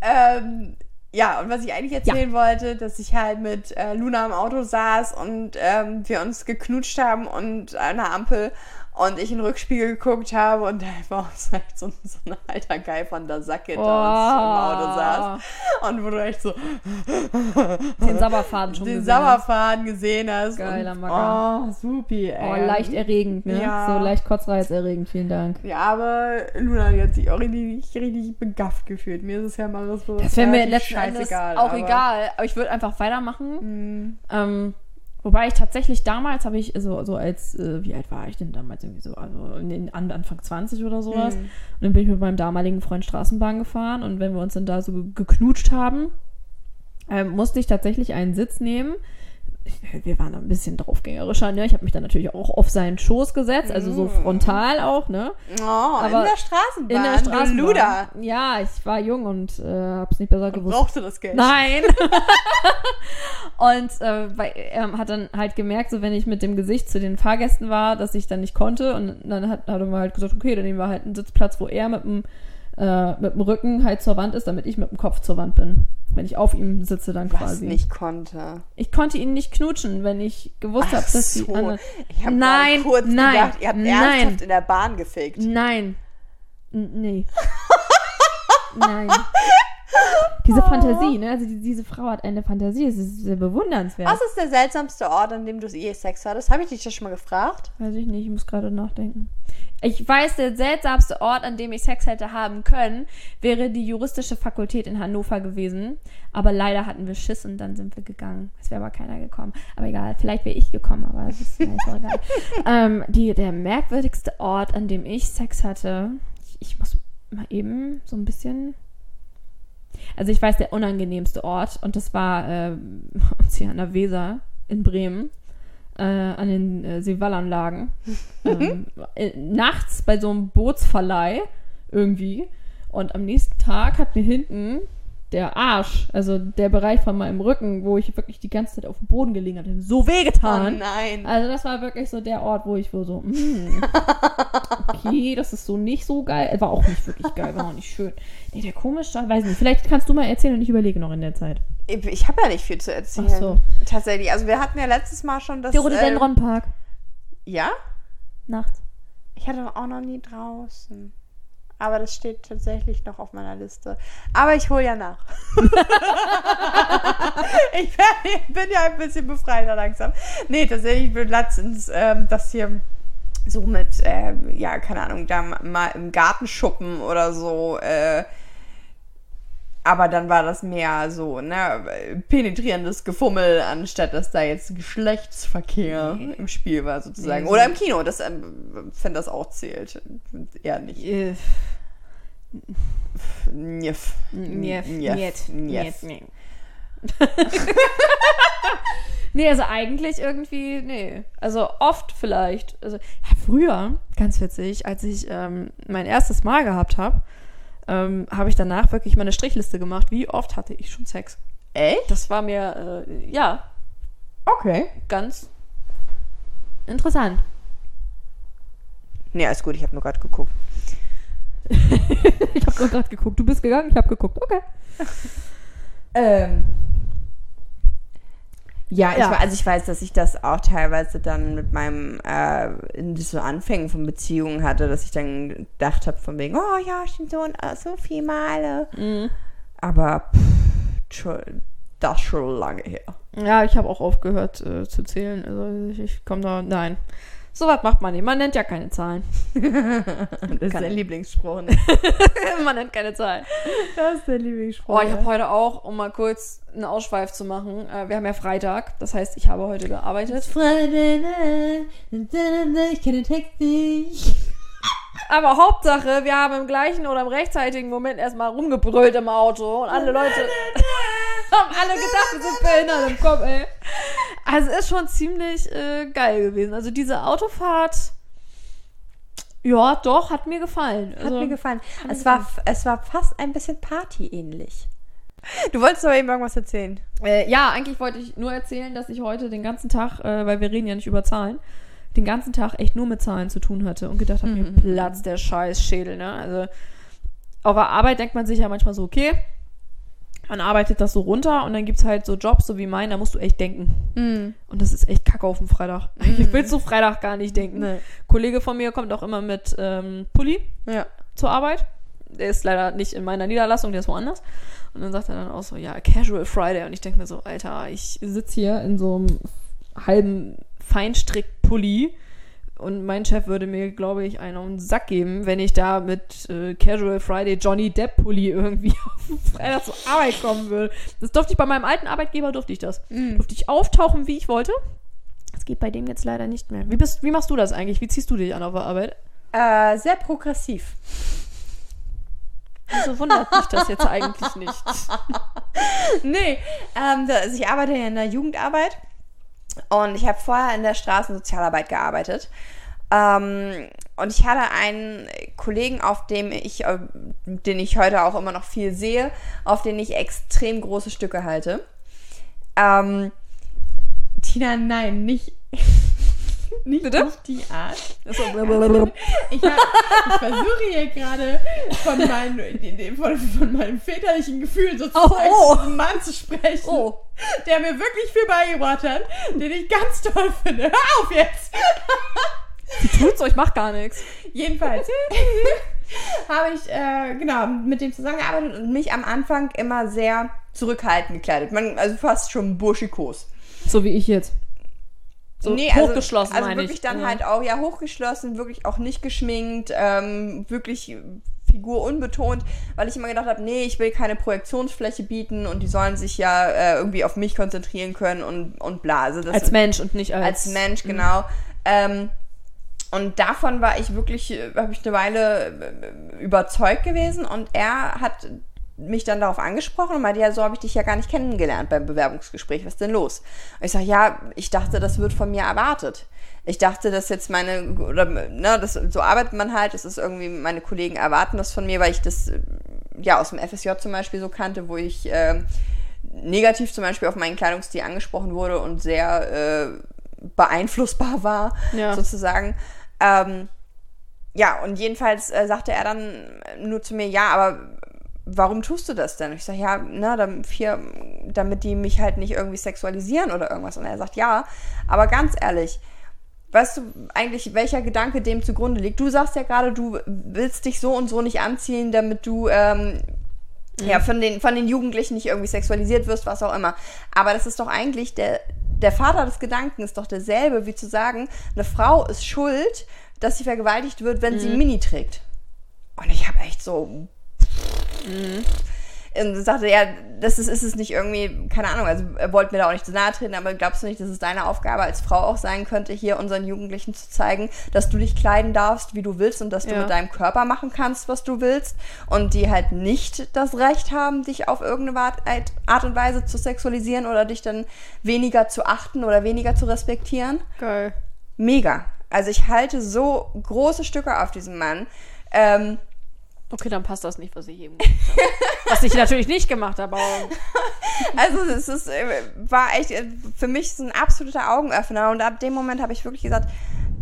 ähm, ja, und was ich eigentlich erzählen wollte, dass ich halt mit äh, Luna im Auto saß und ähm, wir uns geknutscht haben und an der Ampel und ich in den Rückspiegel geguckt habe und da war uns halt so, so ein alter Guy von der Sacke da im Auto saß. Und wo du echt so [laughs] Den Sabberfaden schon den gesehen hast. Sauerfaden gesehen hast. Geiler Macker. Oh, supi, ey. Oh, leicht erregend, ne? Ja. So leicht kotzreizerregend, vielen Dank. Ja, aber Luna die hat sich auch richtig, richtig begafft gefühlt. Mir ist es ja mal so Das wäre mir letzten Endes scheißegal, auch aber- egal. Aber ich würde einfach weitermachen. Hm. Ähm, wobei ich tatsächlich damals habe ich so, so als, äh, wie alt war ich denn damals irgendwie so, also in den, an, Anfang 20 oder sowas. Mhm. Und dann bin ich mit meinem damaligen Freund Straßenbahn gefahren und wenn wir uns dann da so ge- geknutscht haben, ähm, musste ich tatsächlich einen Sitz nehmen. Wir waren ein bisschen draufgängerischer, ne? Ich habe mich dann natürlich auch auf seinen Schoß gesetzt, also so frontal auch, ne? Oh, Aber in der Straßenbahn. In der du Straßenbahn. Luder. Ja, ich war jung und äh, hab's nicht besser gewusst. Brauchte das Geld. Nein. [laughs] und äh, weil, er hat dann halt gemerkt, so wenn ich mit dem Gesicht zu den Fahrgästen war, dass ich dann nicht konnte. Und dann hat, hat er mal halt gesagt, okay, dann nehmen wir halt einen Sitzplatz, wo er mit dem, äh, mit dem Rücken halt zur Wand ist, damit ich mit dem Kopf zur Wand bin. Wenn ich auf ihm sitze, dann Was quasi. nicht konnte. Ich konnte ihn nicht knutschen, wenn ich gewusst habe, dass die so. anderen. Ich habe Nein, kurz nein, gedacht, ihr habt nein. ernsthaft in der Bahn gefickt. Nein. N nee. [laughs] Nein. Diese Fantasie, ne? Also die, diese Frau hat eine Fantasie, es ist sehr bewundernswert. Was ist der seltsamste Ort, an dem du je Sex hattest? Habe ich dich das schon mal gefragt? Weiß ich nicht, ich muss gerade nachdenken. Ich weiß, der seltsamste Ort, an dem ich Sex hätte haben können, wäre die juristische Fakultät in Hannover gewesen. Aber leider hatten wir Schiss und dann sind wir gegangen. Es wäre aber keiner gekommen. Aber egal, vielleicht wäre ich gekommen, aber das ist mir egal. [laughs] ähm, die, der merkwürdigste Ort, an dem ich Sex hatte, ich, ich muss mal eben so ein bisschen. Also ich weiß, der unangenehmste Ort, und das war ähm, uns hier an der Weser in Bremen äh, an den äh, Seewallanlagen. [laughs] ähm, äh, nachts bei so einem Bootsverleih irgendwie. Und am nächsten Tag hat mir hinten der Arsch, also der Bereich von meinem Rücken, wo ich wirklich die ganze Zeit auf dem Boden gelegen habe, so wehgetan. Oh nein. Also das war wirklich so der Ort, wo ich wo so, mm, [laughs] okay, das ist so nicht so geil. War auch nicht wirklich geil, war auch nicht schön. Nee, der komische, weiß nicht. Vielleicht kannst du mal erzählen und ich überlege noch in der Zeit. Ich, habe ja nicht viel zu erzählen. Ach so. Tatsächlich. Also wir hatten ja letztes Mal schon das. Der äh, Rhododendron-Park. Ja? Nachts. Ich hatte auch noch nie draußen. Aber das steht tatsächlich noch auf meiner Liste. Aber ich hole ja nach. [laughs] ich bin, ja ein bisschen befreiter langsam. Nee, tatsächlich, ich bin letztens ähm, das hier so mit, ähm, ja, keine Ahnung, da mal im Gartenschuppen oder so. Äh, aber dann war das mehr so, ne, penetrierendes Gefummel, anstatt dass da jetzt Geschlechtsverkehr im Spiel war, sozusagen. Nee, Oder im Kino, das, ähm, wenn das auch zählt. Eher nicht. Njef. Njef, Njef. Njef. njet. [laughs] nee, also eigentlich irgendwie, nee. Also oft vielleicht. Also ja, früher, ganz witzig, als ich ähm, mein erstes Mal gehabt habe, ähm, habe ich danach wirklich meine Strichliste gemacht. Wie oft hatte ich schon Sex? Echt? Das war mir, äh, ja, Okay. ganz interessant. Nee, alles gut, ich habe nur gerade geguckt. [laughs] ich habe gerade geguckt. Du bist gegangen, ich habe geguckt. Okay. [laughs] Ähm. Ja, ich, Ja. also ich weiß, dass ich das auch teilweise dann mit meinem, äh, in so Anfängen von Beziehungen hatte, dass ich dann gedacht habe von wegen, oh ja, schon so, und, äh, so viele Male. Mhm. Aber pff, schon, das schon lange her. Ja, ich habe auch aufgehört äh, zu zählen. Also ich, ich komme da. Nein. So was macht man nicht. Man nennt ja keine Zahlen. [laughs] Das ist ich. Lieblingsspruch. Ne? [laughs] man nennt keine Zahlen. Das ist der Lieblingsspruch. Oh, ich habe heute auch, um mal kurz einen Ausschweif zu machen, äh, wir haben ja Freitag. Das heißt, ich habe heute gearbeitet. Freitag, ich kenne den Text nicht. Aber Hauptsache, wir haben im gleichen oder im rechtzeitigen Moment erstmal rumgebrüllt im Auto und alle Leute [laughs] haben alle gedacht, wir sind behindert im Kopf, ey. Also ist schon ziemlich äh, geil gewesen. Also diese Autofahrt, ja, doch, hat mir gefallen. Hat Also, mir gefallen. Es war, es war fast ein bisschen Party-ähnlich. Du wolltest aber eben irgendwas erzählen. Äh, ja, eigentlich wollte ich nur erzählen, dass ich heute den ganzen Tag, äh, weil wir reden ja nicht über Zahlen, den ganzen Tag echt nur mit Zahlen zu tun hatte und gedacht habe, mir Platz der Scheißschädel, ne? Also auf der Arbeit denkt man sich ja manchmal so, okay, man arbeitet das so runter und dann gibt es halt so Jobs, so wie meinen, da musst du echt denken. Und das ist echt kacke auf dem Freitag. [laughs] Ich will zu Freitag gar nicht denken. Nee. Kollege von mir kommt auch immer mit ähm, Pulli Ja. zur Arbeit. Der ist leider nicht in meiner Niederlassung, der ist woanders. Und dann sagt er dann auch so, ja, Casual Friday. Und ich denke mir so, Alter, ich sitze hier in so einem halben Feinstrick-Pulli und mein Chef würde mir, glaube ich, einen auf den Sack geben, wenn ich da mit äh, Casual Friday Johnny Depp Pulli [laughs] irgendwie auf Freitag zur Arbeit kommen würde. Das durfte ich bei meinem alten Arbeitgeber, durfte ich das. Durfte ich auftauchen, wie ich wollte. Das geht bei dem jetzt leider nicht mehr. Wie, bist, wie machst du das eigentlich? Wie ziehst du dich an auf der Arbeit? Äh, sehr progressiv. Also wundert mich das jetzt eigentlich nicht. [laughs] Nee, ähm, also ich arbeite ja in der Jugendarbeit und ich habe vorher in der Straßensozialarbeit gearbeitet. Ähm, und ich hatte einen Kollegen, auf dem ich, äh, den ich heute auch immer noch viel sehe, auf den ich extrem große Stücke halte. Ähm, Tina, nein, nicht, [laughs] nicht Bitte? auf die Art. Also, Ich, hab, ich versuche hier gerade von, meinen- von, von meinem väterlichen Gefühl sozusagen Oh, oh. Mann zu sprechen, Oh. der mir wirklich viel beigebracht hat, den ich ganz toll finde. Hör auf jetzt! tut's euch, macht gar nichts. Jedenfalls [laughs] habe ich äh, genau mit dem zusammengearbeitet und mich am Anfang immer sehr zurückhaltend gekleidet. Man, also fast schon burschikos. So wie ich jetzt. So Nee, also- hochgeschlossen, Also meine wirklich ich. dann Ja. halt auch, ja, hochgeschlossen, wirklich auch nicht geschminkt, ähm, wirklich Figur unbetont, weil ich immer gedacht habe, nee, ich will keine Projektionsfläche bieten und die sollen sich ja äh, irgendwie auf mich konzentrieren können und, und bla. Also das Als Mensch und nicht als. als Mensch, genau. Ähm, und davon war ich wirklich, habe ich eine Weile äh, überzeugt gewesen und er hat mich dann darauf angesprochen und meinte, ja, so habe ich dich ja gar nicht kennengelernt beim Bewerbungsgespräch, was ist denn los? Und ich sage, ja, ich dachte, das wird von mir erwartet. Ich dachte, dass jetzt meine, oder, ne, das, so arbeitet man halt, das ist irgendwie, meine Kollegen erwarten das von mir, weil ich das, ja aus dem FSJ zum Beispiel so kannte, wo ich äh, negativ zum Beispiel auf meinen Kleidungsstil angesprochen wurde und sehr äh, beeinflussbar war, Ja. sozusagen. Ähm, ja, und jedenfalls äh, sagte er dann nur zu mir, ja, aber warum tust du das denn? Ich sage, ja, na, damit, hier, damit die mich halt nicht irgendwie sexualisieren oder irgendwas. Und er sagt, ja, aber ganz ehrlich, weißt du eigentlich, welcher Gedanke dem zugrunde liegt? Du sagst ja gerade, du willst dich so und so nicht anziehen, damit du ähm, ja, von den, von den Jugendlichen nicht irgendwie sexualisiert wirst, was auch immer. Aber das ist doch eigentlich der, der Vater des Gedanken ist doch derselbe, wie zu sagen, eine Frau ist schuld, dass sie vergewaltigt wird, wenn sie ein Mini trägt. Und ich habe echt so. Und sagte, ja, das ist, ist es nicht irgendwie, keine Ahnung, also er wollte mir da auch nicht zu nahe treten, aber glaubst du nicht, dass es deine Aufgabe als Frau auch sein könnte, hier unseren Jugendlichen zu zeigen, dass du dich kleiden darfst, wie du willst und dass du Ja. mit deinem Körper machen kannst, was du willst und die halt nicht das Recht haben, dich auf irgendeine Art Art und Weise zu sexualisieren oder dich dann weniger zu achten oder weniger zu respektieren? Geil. Mega. Also ich halte so große Stücke auf diesen Mann. Ähm, Okay, dann passt das nicht, was ich eben gemacht habe. [laughs] was ich natürlich nicht gemacht habe, Also es ist, äh, war echt äh, für mich so ein absoluter Augenöffner und ab dem Moment habe ich wirklich gesagt,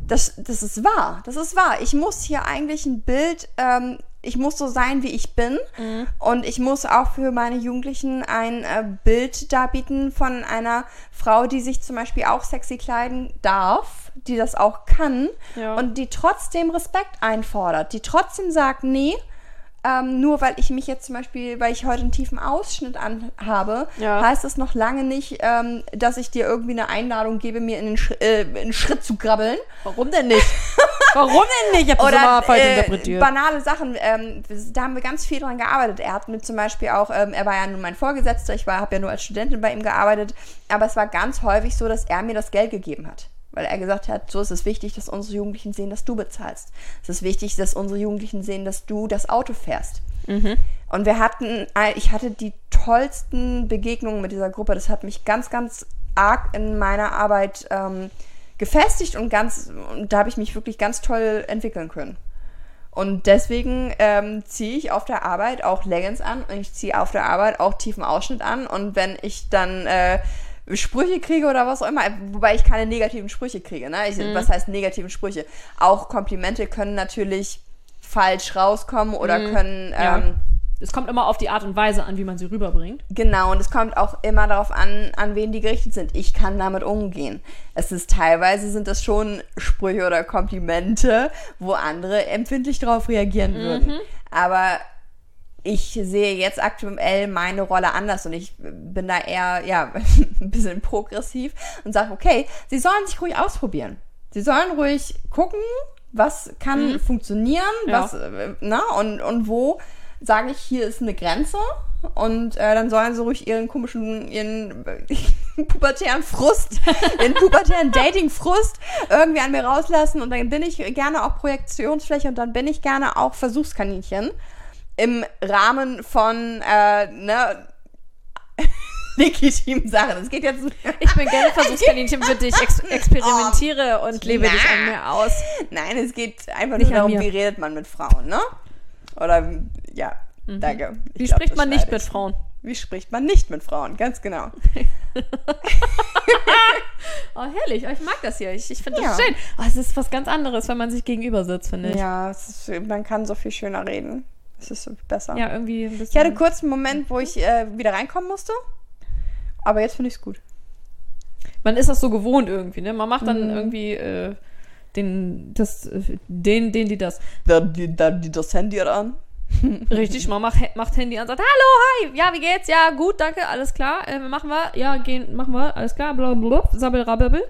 das, das ist wahr, das ist wahr. Ich muss hier eigentlich ein Bild, ähm, ich muss so sein, wie ich bin und ich muss auch für meine Jugendlichen ein äh, Bild darbieten von einer Frau, die sich zum Beispiel auch sexy kleiden darf, die das auch kann Ja. und die trotzdem Respekt einfordert, die trotzdem sagt, nee, ähm, nur weil ich mich jetzt zum Beispiel, weil ich heute einen tiefen Ausschnitt anhabe, Ja. heißt das noch lange nicht, ähm, dass ich dir irgendwie eine Einladung gebe, mir in den, Sch äh, in den Schritt zu krabbeln. warum denn nicht? [laughs] Warum denn nicht? Ich habe das immer falsch äh, interpretiert. banale Sachen. Ähm, da haben wir ganz viel dran gearbeitet. Er hat mir zum Beispiel auch, ähm, er war ja nun mein Vorgesetzter, ich habe ja nur als Studentin bei ihm gearbeitet, aber es war ganz häufig so, dass er mir das Geld gegeben hat. Weil er gesagt hat, so ist es wichtig, dass unsere Jugendlichen sehen, dass du bezahlst. Es ist wichtig, dass unsere Jugendlichen sehen, dass du das Auto fährst. Und wir hatten, ich hatte die tollsten Begegnungen mit dieser Gruppe. Das hat mich ganz, ganz arg in meiner Arbeit ähm, gefestigt und ganz, und da habe ich mich wirklich ganz toll entwickeln können. Und deswegen ähm, ziehe ich auf der Arbeit auch Leggings an und ich ziehe auf der Arbeit auch tiefen Ausschnitt an. Und wenn ich dann äh, Sprüche kriege oder was auch immer, wobei ich keine negativen Sprüche kriege, ne? Ich, Was heißt negativen Sprüche? Auch Komplimente können natürlich falsch rauskommen oder können Ja. ähm, es kommt immer auf die Art und Weise an, wie man sie rüberbringt. Genau, und es kommt auch immer darauf an, an wen die gerichtet sind. Ich kann damit umgehen. Es ist teilweise sind das schon Sprüche oder Komplimente, wo andere empfindlich darauf reagieren würden. Aber ich sehe jetzt aktuell meine Rolle anders und ich bin da eher, ja, [laughs] ein bisschen progressiv und sage, okay, sie sollen sich ruhig ausprobieren. Sie sollen ruhig gucken, was kann funktionieren, Ja. was, na, und, und wo sage ich, hier ist eine Grenze und äh, dann sollen sie ruhig ihren komischen, ihren [laughs] pubertären Frust, [laughs] ihren pubertären Dating-Frust irgendwie an mir rauslassen und dann bin ich gerne auch Projektionsfläche und dann bin ich gerne auch Versuchskaninchen im Rahmen von, äh, ne, [laughs] legitimen Sachen. Es geht jetzt Ich bin gerne Versuchskaninchen [laughs] für dich, ex experimentiere und lebe dich an mir aus. Nein, es geht einfach Nicht nur darum, wie redet man mit Frauen, ne? Oder, ja, danke. Ich Mhm. Wie glaub, spricht man nicht mit. Frauen? Wie spricht man nicht mit Frauen? Ganz genau. [laughs] Oh, herrlich. Ich mag das hier. Ich, ich finde das Ja. schön. Oh, es ist was ganz anderes, wenn man sich gegenüber sitzt, finde ich. Ja, ist, man kann so viel schöner reden. Es ist besser. Ja, irgendwie ein bisschen. Ich hatte kurz einen Moment, wo ich äh, wieder reinkommen musste. Aber jetzt finde ich es gut. man ist das so gewohnt irgendwie, ne? Man macht dann Mhm. irgendwie äh, den, das, äh, den, den, die das. Dann die, dann die das Handy an. [laughs] Richtig, man macht, macht Handy an und sagt, hallo, hi, ja, wie geht's? Ja, gut, danke, alles klar. Äh, machen wir, ja, gehen, machen wir, alles klar, blablabla, sabbel, rabbel.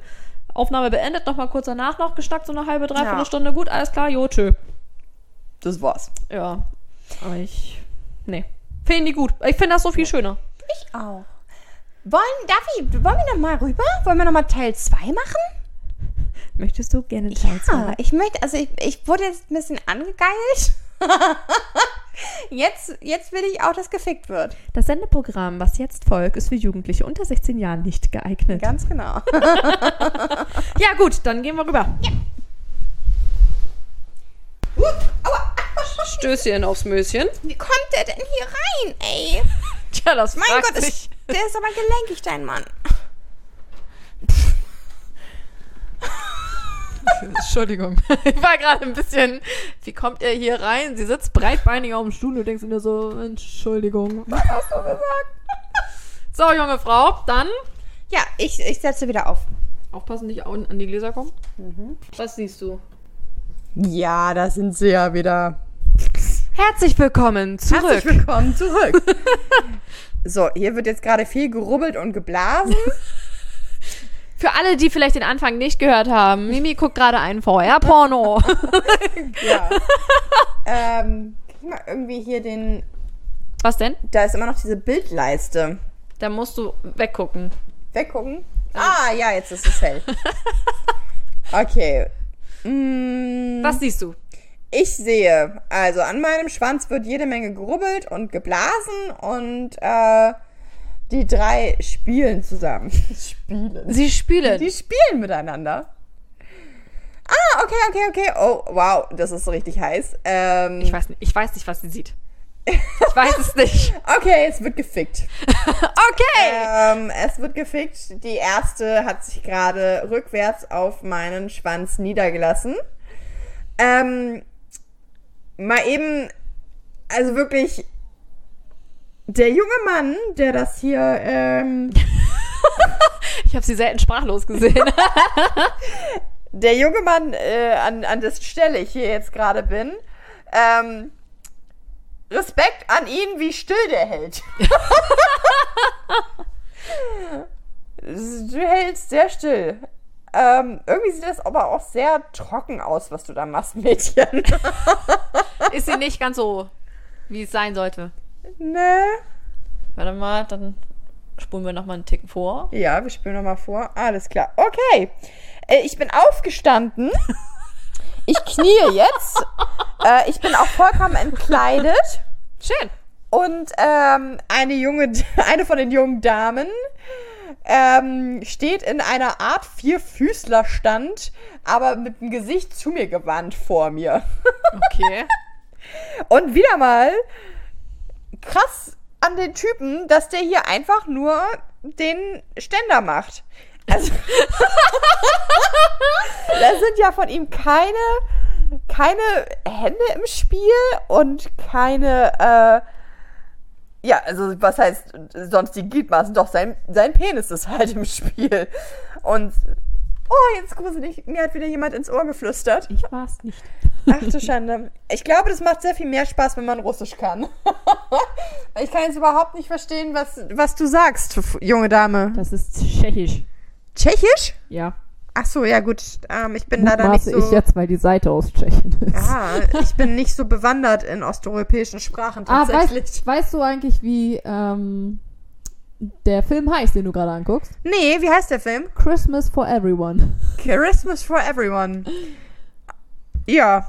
Aufnahme beendet, nochmal kurz danach noch geschnackt, so eine halbe, dreiviertel Ja. Stunde. Gut, alles klar, jo, tschö. Das war's. Ja, aber ich, nee. Finde die gut. Ich finde das so viel schöner. Ich auch. Wollen, darf ich, wollen wir noch mal rüber? Wollen wir noch mal Teil 2 machen? Möchtest du gerne Teil Ja, ich möchte, also ich, ich wurde jetzt ein bisschen angegeilt. [laughs] jetzt, jetzt will ich auch, dass gefickt wird. Das Sendeprogramm, was jetzt folgt, ist für Jugendliche unter 16 Jahren nicht geeignet. Ganz genau. [laughs] Ja, gut, dann gehen wir rüber. Uh, aua, Stößchen aufs Möschen. Wie kommt der denn hier rein, ey? [laughs] Tja, das Mein fragt Gott, sich. ist, der ist aber gelenkig, dein Mann. [laughs] Entschuldigung. Ich war gerade ein bisschen. Wie kommt er hier rein? Sie sitzt breitbeinig auf dem Stuhl und du denkst dir so, Entschuldigung. Was hast du gesagt? [laughs] So, junge Frau, dann Ja, ich, ich setze wieder auf. aufpassen, nicht an an die Gläser kommen. Was siehst du? Ja, da sind sie ja wieder. Herzlich willkommen zurück. Herzlich willkommen zurück. [laughs] so, hier wird jetzt gerade viel gerubbelt und geblasen. [laughs] Für alle, die vielleicht den Anfang nicht gehört haben, Mimi guckt gerade einen VR-Porno. [laughs] ja. ähm, krieg mal irgendwie hier den. Was denn? Da ist immer noch diese Bildleiste. Da musst du weggucken. Weggucken. Ah, ja, jetzt ist es hell. Okay. Mm, Was siehst du? Ich sehe, also an meinem Schwanz wird jede Menge gerubbelt und geblasen und äh, die drei spielen zusammen. [laughs] Spielen. Sie spielen. Die spielen miteinander. Ah, okay, okay, okay. Oh, wow, das ist richtig heiß. Ähm, Ich weiß nicht, ich weiß nicht, was sie sieht. Ich weiß es nicht. [laughs] okay, es wird gefickt. [laughs] Okay. Ähm, es wird gefickt. Die erste hat sich gerade rückwärts auf meinen Schwanz niedergelassen. Ähm, mal eben, also wirklich, der junge Mann, der das hier, ähm, [laughs] Ich habe sie selten sprachlos gesehen. [laughs] der junge Mann, äh, an, an dessen Stelle ich hier jetzt gerade bin, ähm, Respekt an ihn, wie still der hält. [laughs] du hältst sehr still. Ähm, irgendwie sieht das aber auch sehr trocken aus, was du da machst, Mädchen. [laughs] Ist sie nicht ganz so, wie es sein sollte. ne? Warte mal, dann spulen wir nochmal einen Ticken vor. Ja, wir spielen nochmal vor. Alles klar. Okay. Äh, ich bin aufgestanden. [laughs] Ich kniee jetzt. äh, ich bin auch vollkommen entkleidet. Schön. Und ähm, eine junge, [laughs] eine von den jungen Damen ähm, steht in einer Art Vierfüßlerstand, aber mit dem Gesicht zu mir gewandt vor mir. Okay. [laughs] Und wieder mal krass an den Typen, dass der hier einfach nur den Ständer macht. Also, [laughs] da sind ja von ihm keine, keine Hände im Spiel und keine, äh, ja, also was heißt sonst die Gliedmaßen? Doch, sein, sein Penis ist halt im Spiel. Und, oh, jetzt gruselig, mir hat wieder jemand ins Ohr geflüstert. Ich war's nicht. Ach du Schande. Ich glaube, das macht sehr viel mehr Spaß, wenn man Russisch kann. [laughs] ich kann jetzt überhaupt nicht verstehen, was, was du sagst, junge Dame. Das ist tschechisch. Tschechisch? Ja. Ach so, ja gut. Ähm, ich bin leider nicht so. ich jetzt, weil die Seite aus Tschechien [laughs] ist. Ah, ich bin nicht so bewandert in osteuropäischen Sprachen Ah, tatsächlich. weißt, weißt du eigentlich, wie ähm, der Film heißt, den du gerade anguckst? nee, wie heißt der Film? Christmas for Everyone. Christmas for Everyone. Ja.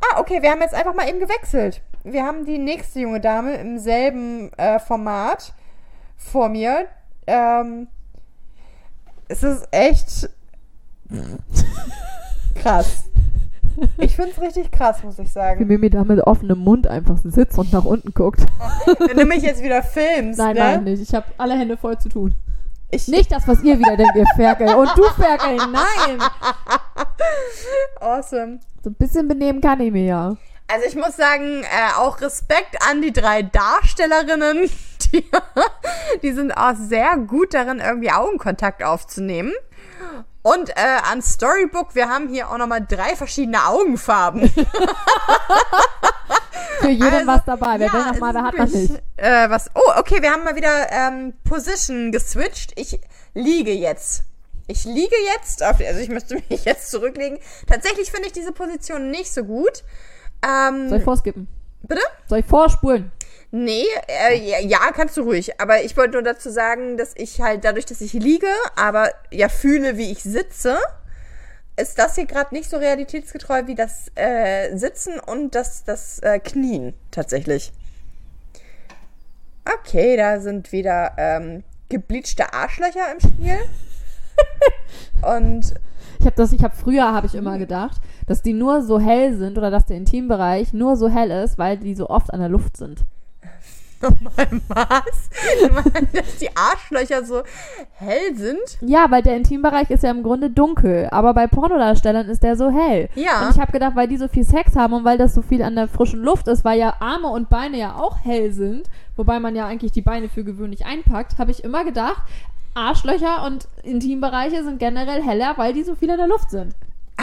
Ah, okay, wir haben jetzt einfach mal eben gewechselt. Wir haben die nächste junge Dame im selben äh, Format vor mir. Ähm, es ist echt krass. Ich finde es richtig krass, muss ich Wie sagen. Mimi da mit offenem Mund einfach sitzt und nach unten guckt. Wenn du mich jetzt wieder filmst, Nein, ne? nein, nicht. Ich habe alle Hände voll zu tun. Ich, Nicht das, was ihr wieder denkt, ihr Ferkel. Und du Ferkel, nein. Awesome. So ein bisschen benehmen kann ich mir ja. Also ich muss sagen, äh, auch Respekt an die drei Darstellerinnen. [laughs] Die, die sind auch sehr gut darin, irgendwie Augenkontakt aufzunehmen. Und äh, an Storybook, wir haben hier auch nochmal drei verschiedene Augenfarben. [laughs] Für jeden Also, was dabei. Wer ja, will noch mal, der hat wirklich, nicht. Äh, was? Oh, okay, wir haben mal wieder ähm, Position geswitcht. Ich liege jetzt. Ich liege jetzt, auf, also ich müsste mich [laughs] jetzt zurücklegen. Tatsächlich finde ich diese Position nicht so gut. Ähm, Soll ich vorskippen? bitte? Soll ich vorspulen? Nee, äh, ja, kannst du ruhig. Aber ich wollte nur dazu sagen, dass ich halt dadurch, dass ich liege, aber ja fühle, wie ich sitze, ist das hier gerade nicht so realitätsgetreu wie das äh, Sitzen und das, das äh, Knien tatsächlich. Okay, da sind wieder ähm, gebleachte Arschlöcher im Spiel. [laughs] und Ich habe das, ich habe früher habe ich immer gedacht, dass die nur so hell sind oder dass der Intimbereich nur so hell ist, weil die so oft an der Luft sind. [laughs] Was? Du meinst, dass die Arschlöcher so hell sind? Ja, weil der Intimbereich ist ja im Grunde dunkel, aber bei Pornodarstellern ist der so hell. Ja. Und ich habe gedacht, weil die so viel Sex haben und weil das so viel an der frischen Luft ist, weil ja Arme und Beine ja auch hell sind, wobei man ja eigentlich die Beine für gewöhnlich einpackt, habe ich immer gedacht, Arschlöcher und Intimbereiche sind generell heller, weil die so viel in der Luft sind.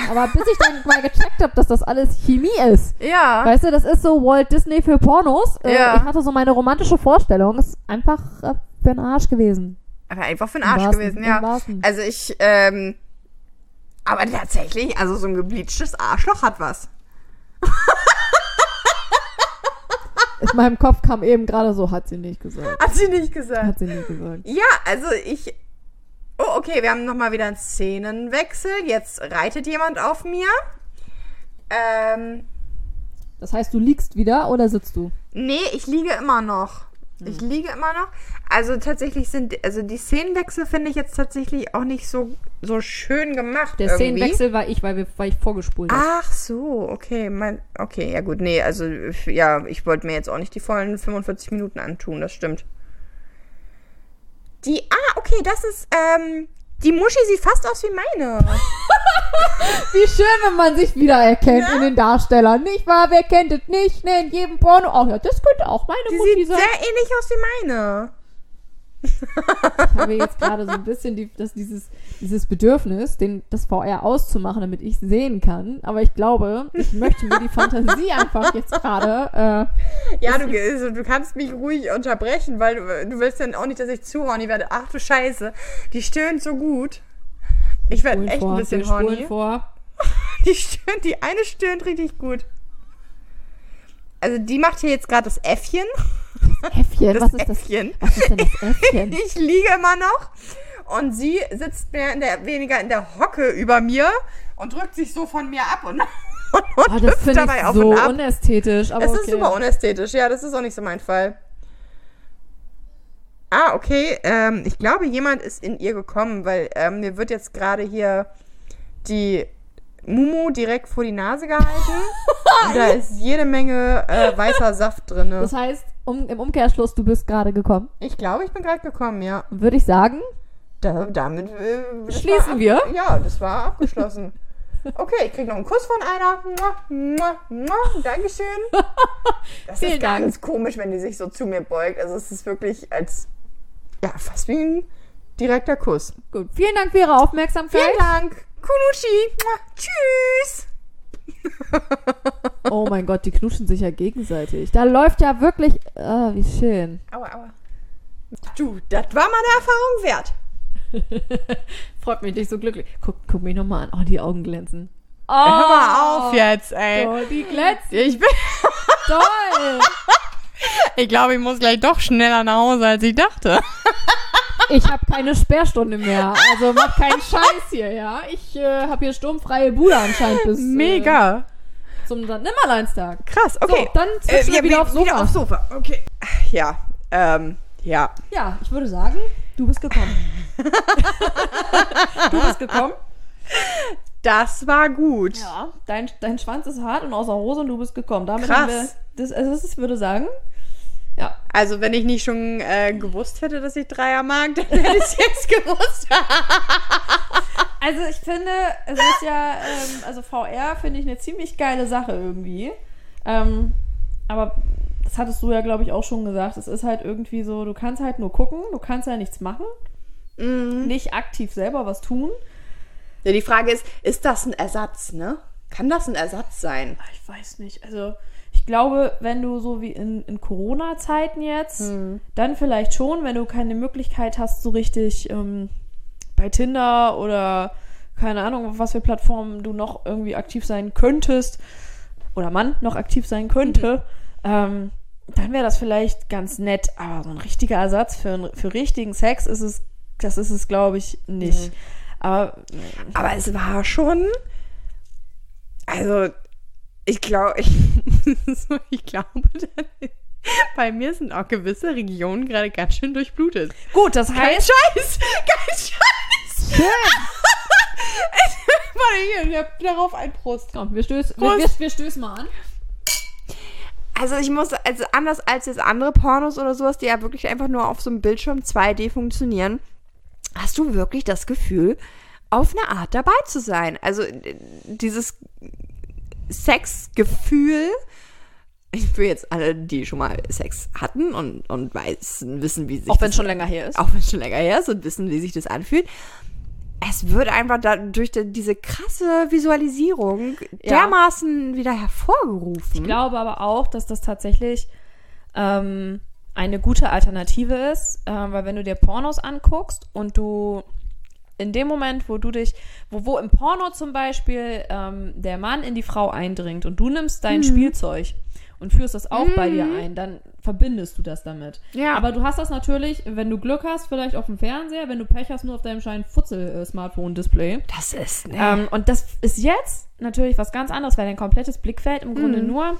Aber bis ich dann mal gecheckt habe, dass das alles Chemie ist. Ja. Weißt du, das ist so Walt Disney für Pornos. Äh, Ja. Ich hatte so meine romantische Vorstellung. Ist einfach äh, für den Arsch gewesen. Aber einfach für den Arsch wahrsten- gewesen, ja. Also ich, ähm, aber tatsächlich, also so ein gebleachtes Arschloch hat was. In meinem Kopf kam eben gerade so, hat sie nicht gesagt. Hat sie nicht gesagt. Hat sie nicht gesagt. Ja, also ich. Oh, okay, wir haben nochmal wieder einen Szenenwechsel. Jetzt reitet jemand auf mir. Ähm, Das heißt, du liegst wieder oder sitzt du? nee, ich liege immer noch. Ich liege immer noch. Also tatsächlich sind, also die Szenenwechsel finde ich jetzt tatsächlich auch nicht so, so schön gemacht. Der irgendwie. Szenenwechsel war ich, weil, wir, weil ich vorgespult habe. Ach so, okay. Mein, okay, ja gut, nee, also ja, ich wollte mir jetzt auch nicht die vollen 45 Minuten antun, das stimmt. Die, ah, okay, das ist, ähm, die Muschi sieht fast aus wie meine. [laughs] Wie schön, wenn man sich wiedererkennt Ne? in den Darstellern. Nicht wahr? Wer kennt es nicht? Ne, in jedem Porno. Ach ja, das könnte auch meine Die Mutti sieht sein. sehr ähnlich aus wie meine. Ich habe jetzt gerade so ein bisschen die, das, dieses, dieses Bedürfnis, den, das VR auszumachen, damit ich sehen kann. Aber ich glaube, ich möchte mir die Fantasie einfach jetzt gerade. Äh, Ja, du, also, du kannst mich ruhig unterbrechen, weil du, du willst dann auch nicht, dass ich zuhorny werde. Ach du Scheiße, die stöhnt so gut. Ich werde echt vor, ein bisschen horny. vor. [laughs] Die stöhnt, die eine stöhnt richtig gut. Also die macht hier jetzt gerade das Äffchen. Äffchen, Das was ist das? Äffchen. Was ist denn das Äffchen? [laughs] Ich liege immer noch und sie sitzt mehr in der, weniger in der Hocke über mir und drückt sich so von mir ab und, und, [laughs] und Oh, das hüpft finde dabei ich auf so und ab. unästhetisch. Aber Es okay. ist super unästhetisch. Ja, das ist auch nicht so mein Fall. Ah, okay. Ähm, ich glaube, jemand ist in ihr gekommen, weil ähm, mir wird jetzt gerade hier die Mumu direkt vor die Nase gehalten. [laughs] und da ist jede Menge äh, weißer Saft drin. Das heißt, um, im Umkehrschluss, du bist gerade gekommen. Ich glaube, ich bin gerade gekommen, ja. Würde ich sagen, Da, damit äh, Schließen wir? Ja, das war abgeschlossen. Okay, ich krieg noch einen Kuss von einer. Mua, mua, mua. Dankeschön. [laughs] Das ist ganz komisch, wenn die sich so zu mir beugt. Also es ist wirklich als ja fast wie ein direkter Kuss. gut. Vielen Dank für Ihre Aufmerksamkeit. Vielen Dank, Kunuchi. Mua. Tschüss. Oh mein Gott, die knutschen sich ja gegenseitig. Da läuft ja wirklich. Ah, wie schön. Aua, aua. Du, das war mal eine Erfahrung wert. [laughs] Freut mich nicht so glücklich. Guck, guck mich nochmal an. Oh, die Augen glänzen. Oh, Hör mal auf jetzt, ey. Oh, die glänzen. Ich bin, Toll. [laughs] ich glaube, ich muss gleich doch schneller nach Hause, als ich dachte. Ich habe keine Sperrstunde mehr. Also mach keinen Scheiß hier, ja. Ich äh, habe hier sturmfreie Bude anscheinend bis Mega. Äh, zum Nimmerleinstag. Krass, okay. So, dann switchen wir wieder aufs Sofa. Wieder aufs Sofa. Okay. Ja, ähm, ja. Ja, ich würde sagen, du bist gekommen. [laughs] du bist gekommen. Das war gut. Ja, dein, dein Schwanz ist hart und außer Hose und du bist gekommen. Damit Krass. haben wir das, also das ist, würde sagen, ja. Also, wenn ich nicht schon äh, gewusst hätte, dass ich Dreier mag, dann hätte ich es [laughs] jetzt gewusst. [laughs] Also ich finde, es ist ja, ähm, also VR finde ich eine ziemlich geile Sache irgendwie. Ähm, aber das hattest du ja, glaube ich, auch schon gesagt. Es ist halt irgendwie so, du kannst halt nur gucken, du kannst ja nichts machen, nicht aktiv selber was tun. Ja, die Frage ist, ist das ein Ersatz, ne? Kann das ein Ersatz sein? Ah, Ich weiß nicht. Also, ich glaube, wenn du so wie in, in Corona-Zeiten jetzt, dann vielleicht schon, wenn du keine Möglichkeit hast, so richtig ähm, bei Tinder oder keine Ahnung, auf was für Plattformen du noch irgendwie aktiv sein könntest oder man noch aktiv sein könnte, ähm, dann wäre das vielleicht ganz nett. Aber so ein richtiger Ersatz für, für richtigen Sex ist es, das ist es, glaube ich, nicht. Aber Aber es war schon. Also, ich glaube, ich, [laughs] ich glaube, bei mir sind auch gewisse Regionen gerade ganz schön durchblutet. gut, das Kein heißt, Scheiß! [laughs] Kein Scheiß! [laughs] Warte, hier, darauf ein Prost. Komm, wir Prost. wir, wir stößen mal an. Also ich muss, also anders als jetzt andere Pornos oder sowas, die ja wirklich einfach nur auf so einem Bildschirm 2D funktionieren, hast du wirklich das Gefühl, auf eine Art dabei zu sein. Also äh, dieses Sexgefühl, ich will jetzt alle, die schon mal Sex hatten und, und wissen, wissen, wie sich Auch wenn es schon länger her ist. auch wenn es schon länger her ist und wissen, wie sich das anfühlt. Es wird einfach da, durch die, diese krasse Visualisierung Ja. dermaßen wieder hervorgerufen. Ich glaube aber auch, dass das tatsächlich ähm, eine gute Alternative ist, ähm, weil wenn du dir Pornos anguckst und du in dem Moment, wo du dich, wo, wo im Porno zum Beispiel ähm, der Mann in die Frau eindringt und du nimmst Mhm. dein Spielzeug und führst das auch bei dir ein, dann verbindest du das damit. Ja. Aber du hast das natürlich, wenn du Glück hast, vielleicht auf dem Fernseher, wenn du Pech hast, nur auf deinem scheinen Futzel-Smartphone-Display. Das ist, ne? Ähm, und das ist jetzt natürlich was ganz anderes, weil dein komplettes Blickfeld im Grunde Mhm. nur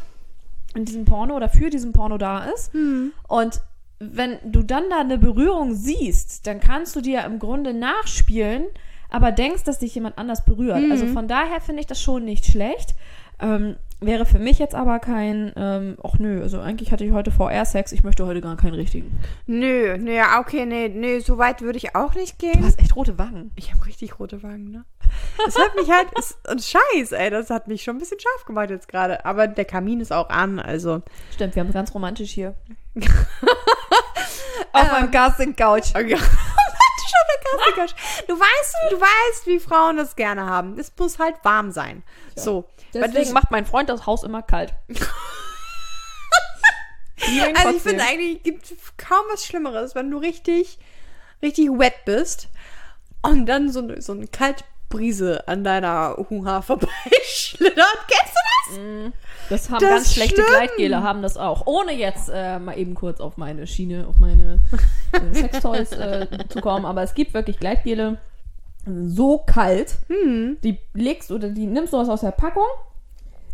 in diesem Porno oder für diesen Porno da ist. Mhm. Und wenn du dann da eine Berührung siehst, dann kannst du dir im Grunde nachspielen, aber denkst, dass dich jemand anders berührt. Mhm. Also von daher finde ich das schon nicht schlecht. Ähm, wäre für mich jetzt aber kein, ähm, ach nö, also eigentlich hatte ich heute VR-Sex, ich möchte heute gar keinen richtigen. Nö, nö, ja, okay, nee, nee, so weit würde ich auch nicht Du gehen. hast echt rote Wangen. Ich habe richtig rote Wangen, ne? Das hat mich halt, ist, und scheiß, ey, das hat mich schon ein bisschen scharf gemacht jetzt gerade. Aber der Kamin ist auch an, also. Stimmt, wir haben es ganz romantisch hier. [laughs] Auf meinem Casting-Couch. Okay. Klassiker. [laughs] Du weißt, du weißt, wie Frauen das gerne haben. Es muss halt warm sein. So. Deswegen das- macht mein Freund das Haus immer kalt. [laughs] Also ich finde eigentlich gibt kaum was Schlimmeres, wenn du richtig, richtig wet bist und dann so, eine- so eine Kaltbrise an deiner Huha vorbeischlittert. [laughs] Kennst du das? Das haben Das ganz schlechte. Gleitgele, haben das auch. Ohne jetzt äh, mal eben kurz auf meine Schiene, auf meine äh, Sextoys äh, [laughs] zu kommen. Aber es gibt wirklich Gleitgele so kalt. Hm. Die legst oder die nimmst du was aus der Packung.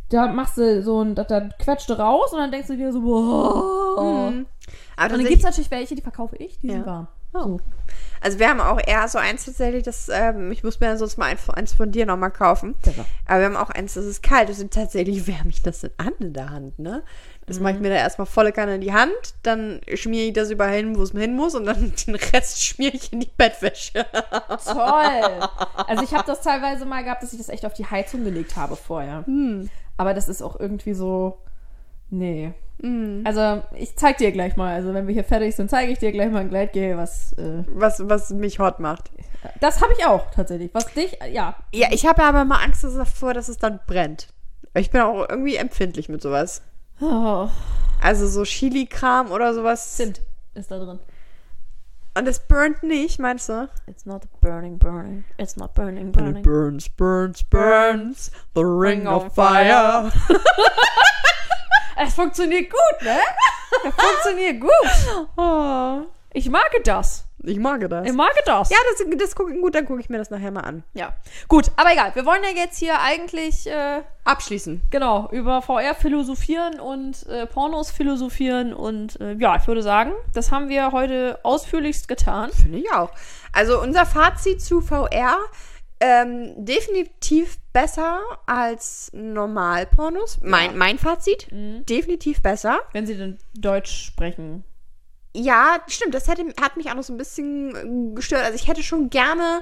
Da machst du so ein, da, da quetscht du raus und dann denkst du dir so, boah. Hm. Aber Und dann gibt es natürlich welche, die verkaufe ich, die sind Ja. warm. Oh. So. Also wir haben auch eher so eins tatsächlich, das, ähm, ich muss mir sonst mal eins, von dir nochmal kaufen. Clever. Aber wir haben auch eins, das ist kalt. Das ist tatsächlich [laughs] wärme ich das denn an in der Hand, ne? Das mache ich mir da erstmal volle Kanne in die Hand, dann schmiere ich das überall hin, wo es hin muss und dann [laughs] den Rest schmiere ich in die Bettwäsche. Toll. Also ich habe das teilweise mal gehabt, dass ich das echt auf die Heizung gelegt habe vorher. Aber das ist auch irgendwie so. Nee. Also ich zeig dir gleich mal. Also wenn wir hier fertig sind, zeige ich dir gleich mal ein Gleitgel, was. Äh, Was, was mich hot macht. das habe ich auch tatsächlich. Was dich, ja. Ja, ich habe aber immer Angst davor, dass es dann brennt. Ich bin auch irgendwie empfindlich mit sowas. Oh, Also so Chili-Kram oder sowas. Zimt ist da drin. Und es burnt nicht, meinst du? It's not burning, burning. It's not burning, And it burning. burns, burns, burns. The ring of of fire. [laughs] Es funktioniert gut, ne? Es funktioniert gut. [laughs] Oh, Ich mag das. ich mag das. Ich mag das. Ja, das, das guck, gut, dann gucke ich mir das nachher mal an. ja. Gut, aber egal. Wir wollen ja jetzt hier eigentlich. Äh, Abschließen. Genau, über VR philosophieren und äh, Pornos philosophieren und äh, ja, ich würde sagen, das haben wir heute ausführlichst getan. Finde ich auch. Also unser Fazit zu VR, ähm, definitiv besser als Normalpornos. Mein, mein Fazit, definitiv besser. Wenn sie denn Deutsch sprechen. Ja, stimmt, das hätte, hat mich auch noch so ein bisschen äh, gestört. Also ich hätte schon gerne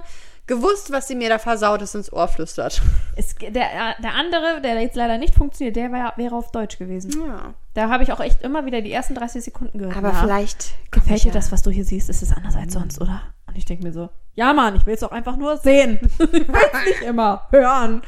gewusst, was sie mir da versautes ins Ohr flüstert. Es, der, der andere, der jetzt leider nicht funktioniert, der wär, wäre auf Deutsch gewesen. Ja. Da habe ich auch echt immer wieder die ersten 30 Sekunden gehört. Aber Na, vielleicht gefällt dir das, was du hier siehst? Ist es anders als sonst, oder? Und ich denke mir so, ja Mann, ich will es doch einfach nur sehen. [laughs] ich will es [laughs] nicht immer hören.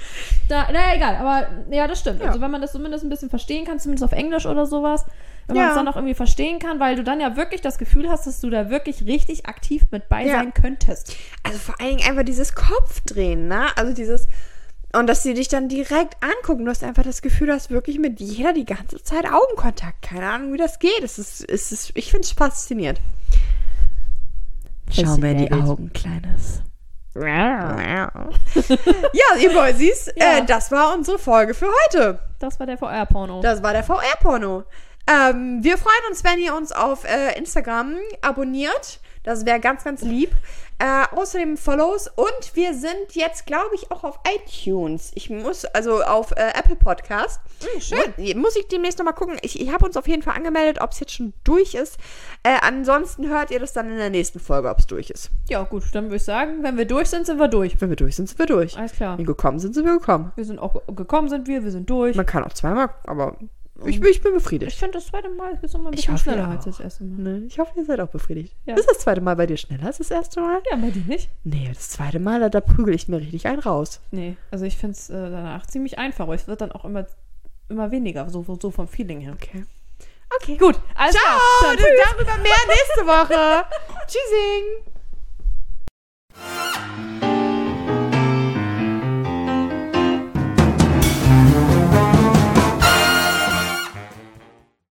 Da, na egal, aber ja, das stimmt. Ja. Also wenn man das zumindest ein bisschen verstehen kann, zumindest auf Englisch oder sowas, wenn man Ja. es dann auch irgendwie verstehen kann, weil du dann ja wirklich das Gefühl hast, dass du da wirklich richtig aktiv mit bei Ja. sein könntest. Also vor allen Dingen einfach dieses Kopfdrehen, ne? Also dieses. Und dass sie dich dann direkt angucken. Du hast einfach das Gefühl, du hast wirklich mit jeder die ganze Zeit Augenkontakt. Keine Ahnung, wie das geht. Es ist, es ist, ich finde es faszinierend. Schau mir in die. Augen, Kleines. ja, ihr Boysies, Ja. äh, das war unsere Folge für heute. Das war der VR-Porno. Das war der VR-Porno. Ähm, wir freuen uns, wenn ihr uns auf äh, Instagram abonniert. Das wäre ganz, ganz lieb. Äh, außerdem Follows und wir sind jetzt, glaube ich, auch auf iTunes. Ich muss, also auf äh, Apple Podcast. schön. Muss, muss ich demnächst nochmal gucken. Ich, ich habe uns auf jeden Fall angemeldet, ob es jetzt schon durch ist. Äh, ansonsten hört ihr das dann in der nächsten Folge, ob es durch ist. Ja, gut, dann würde ich sagen, wenn wir durch sind, sind wir durch. Wenn wir durch sind, sind wir durch. Alles klar. Wenn wir gekommen sind, sind wir gekommen. Wir sind auch ge- gekommen, sind wir, wir sind durch. Man kann auch zweimal, aber ich, bin- ich bin befriedigt. Ich finde das zweite Mal ist immer ein bisschen hoffe, schneller als das erste Mal. Ne, ich hoffe, ihr seid auch befriedigt. Ja. Ist das zweite Mal bei dir schneller als das erste Mal? Ja, bei dir nicht? Nee, das zweite Mal, da, da prügel ich mir richtig einen raus. Nee, also ich finde es äh, danach ziemlich einfach, aber es wird dann auch immer, immer weniger, so, so vom Feeling her. Okay. Okay. Gut, alles Ciao. Dann darüber mehr nächste Woche. [laughs] Tschüssing.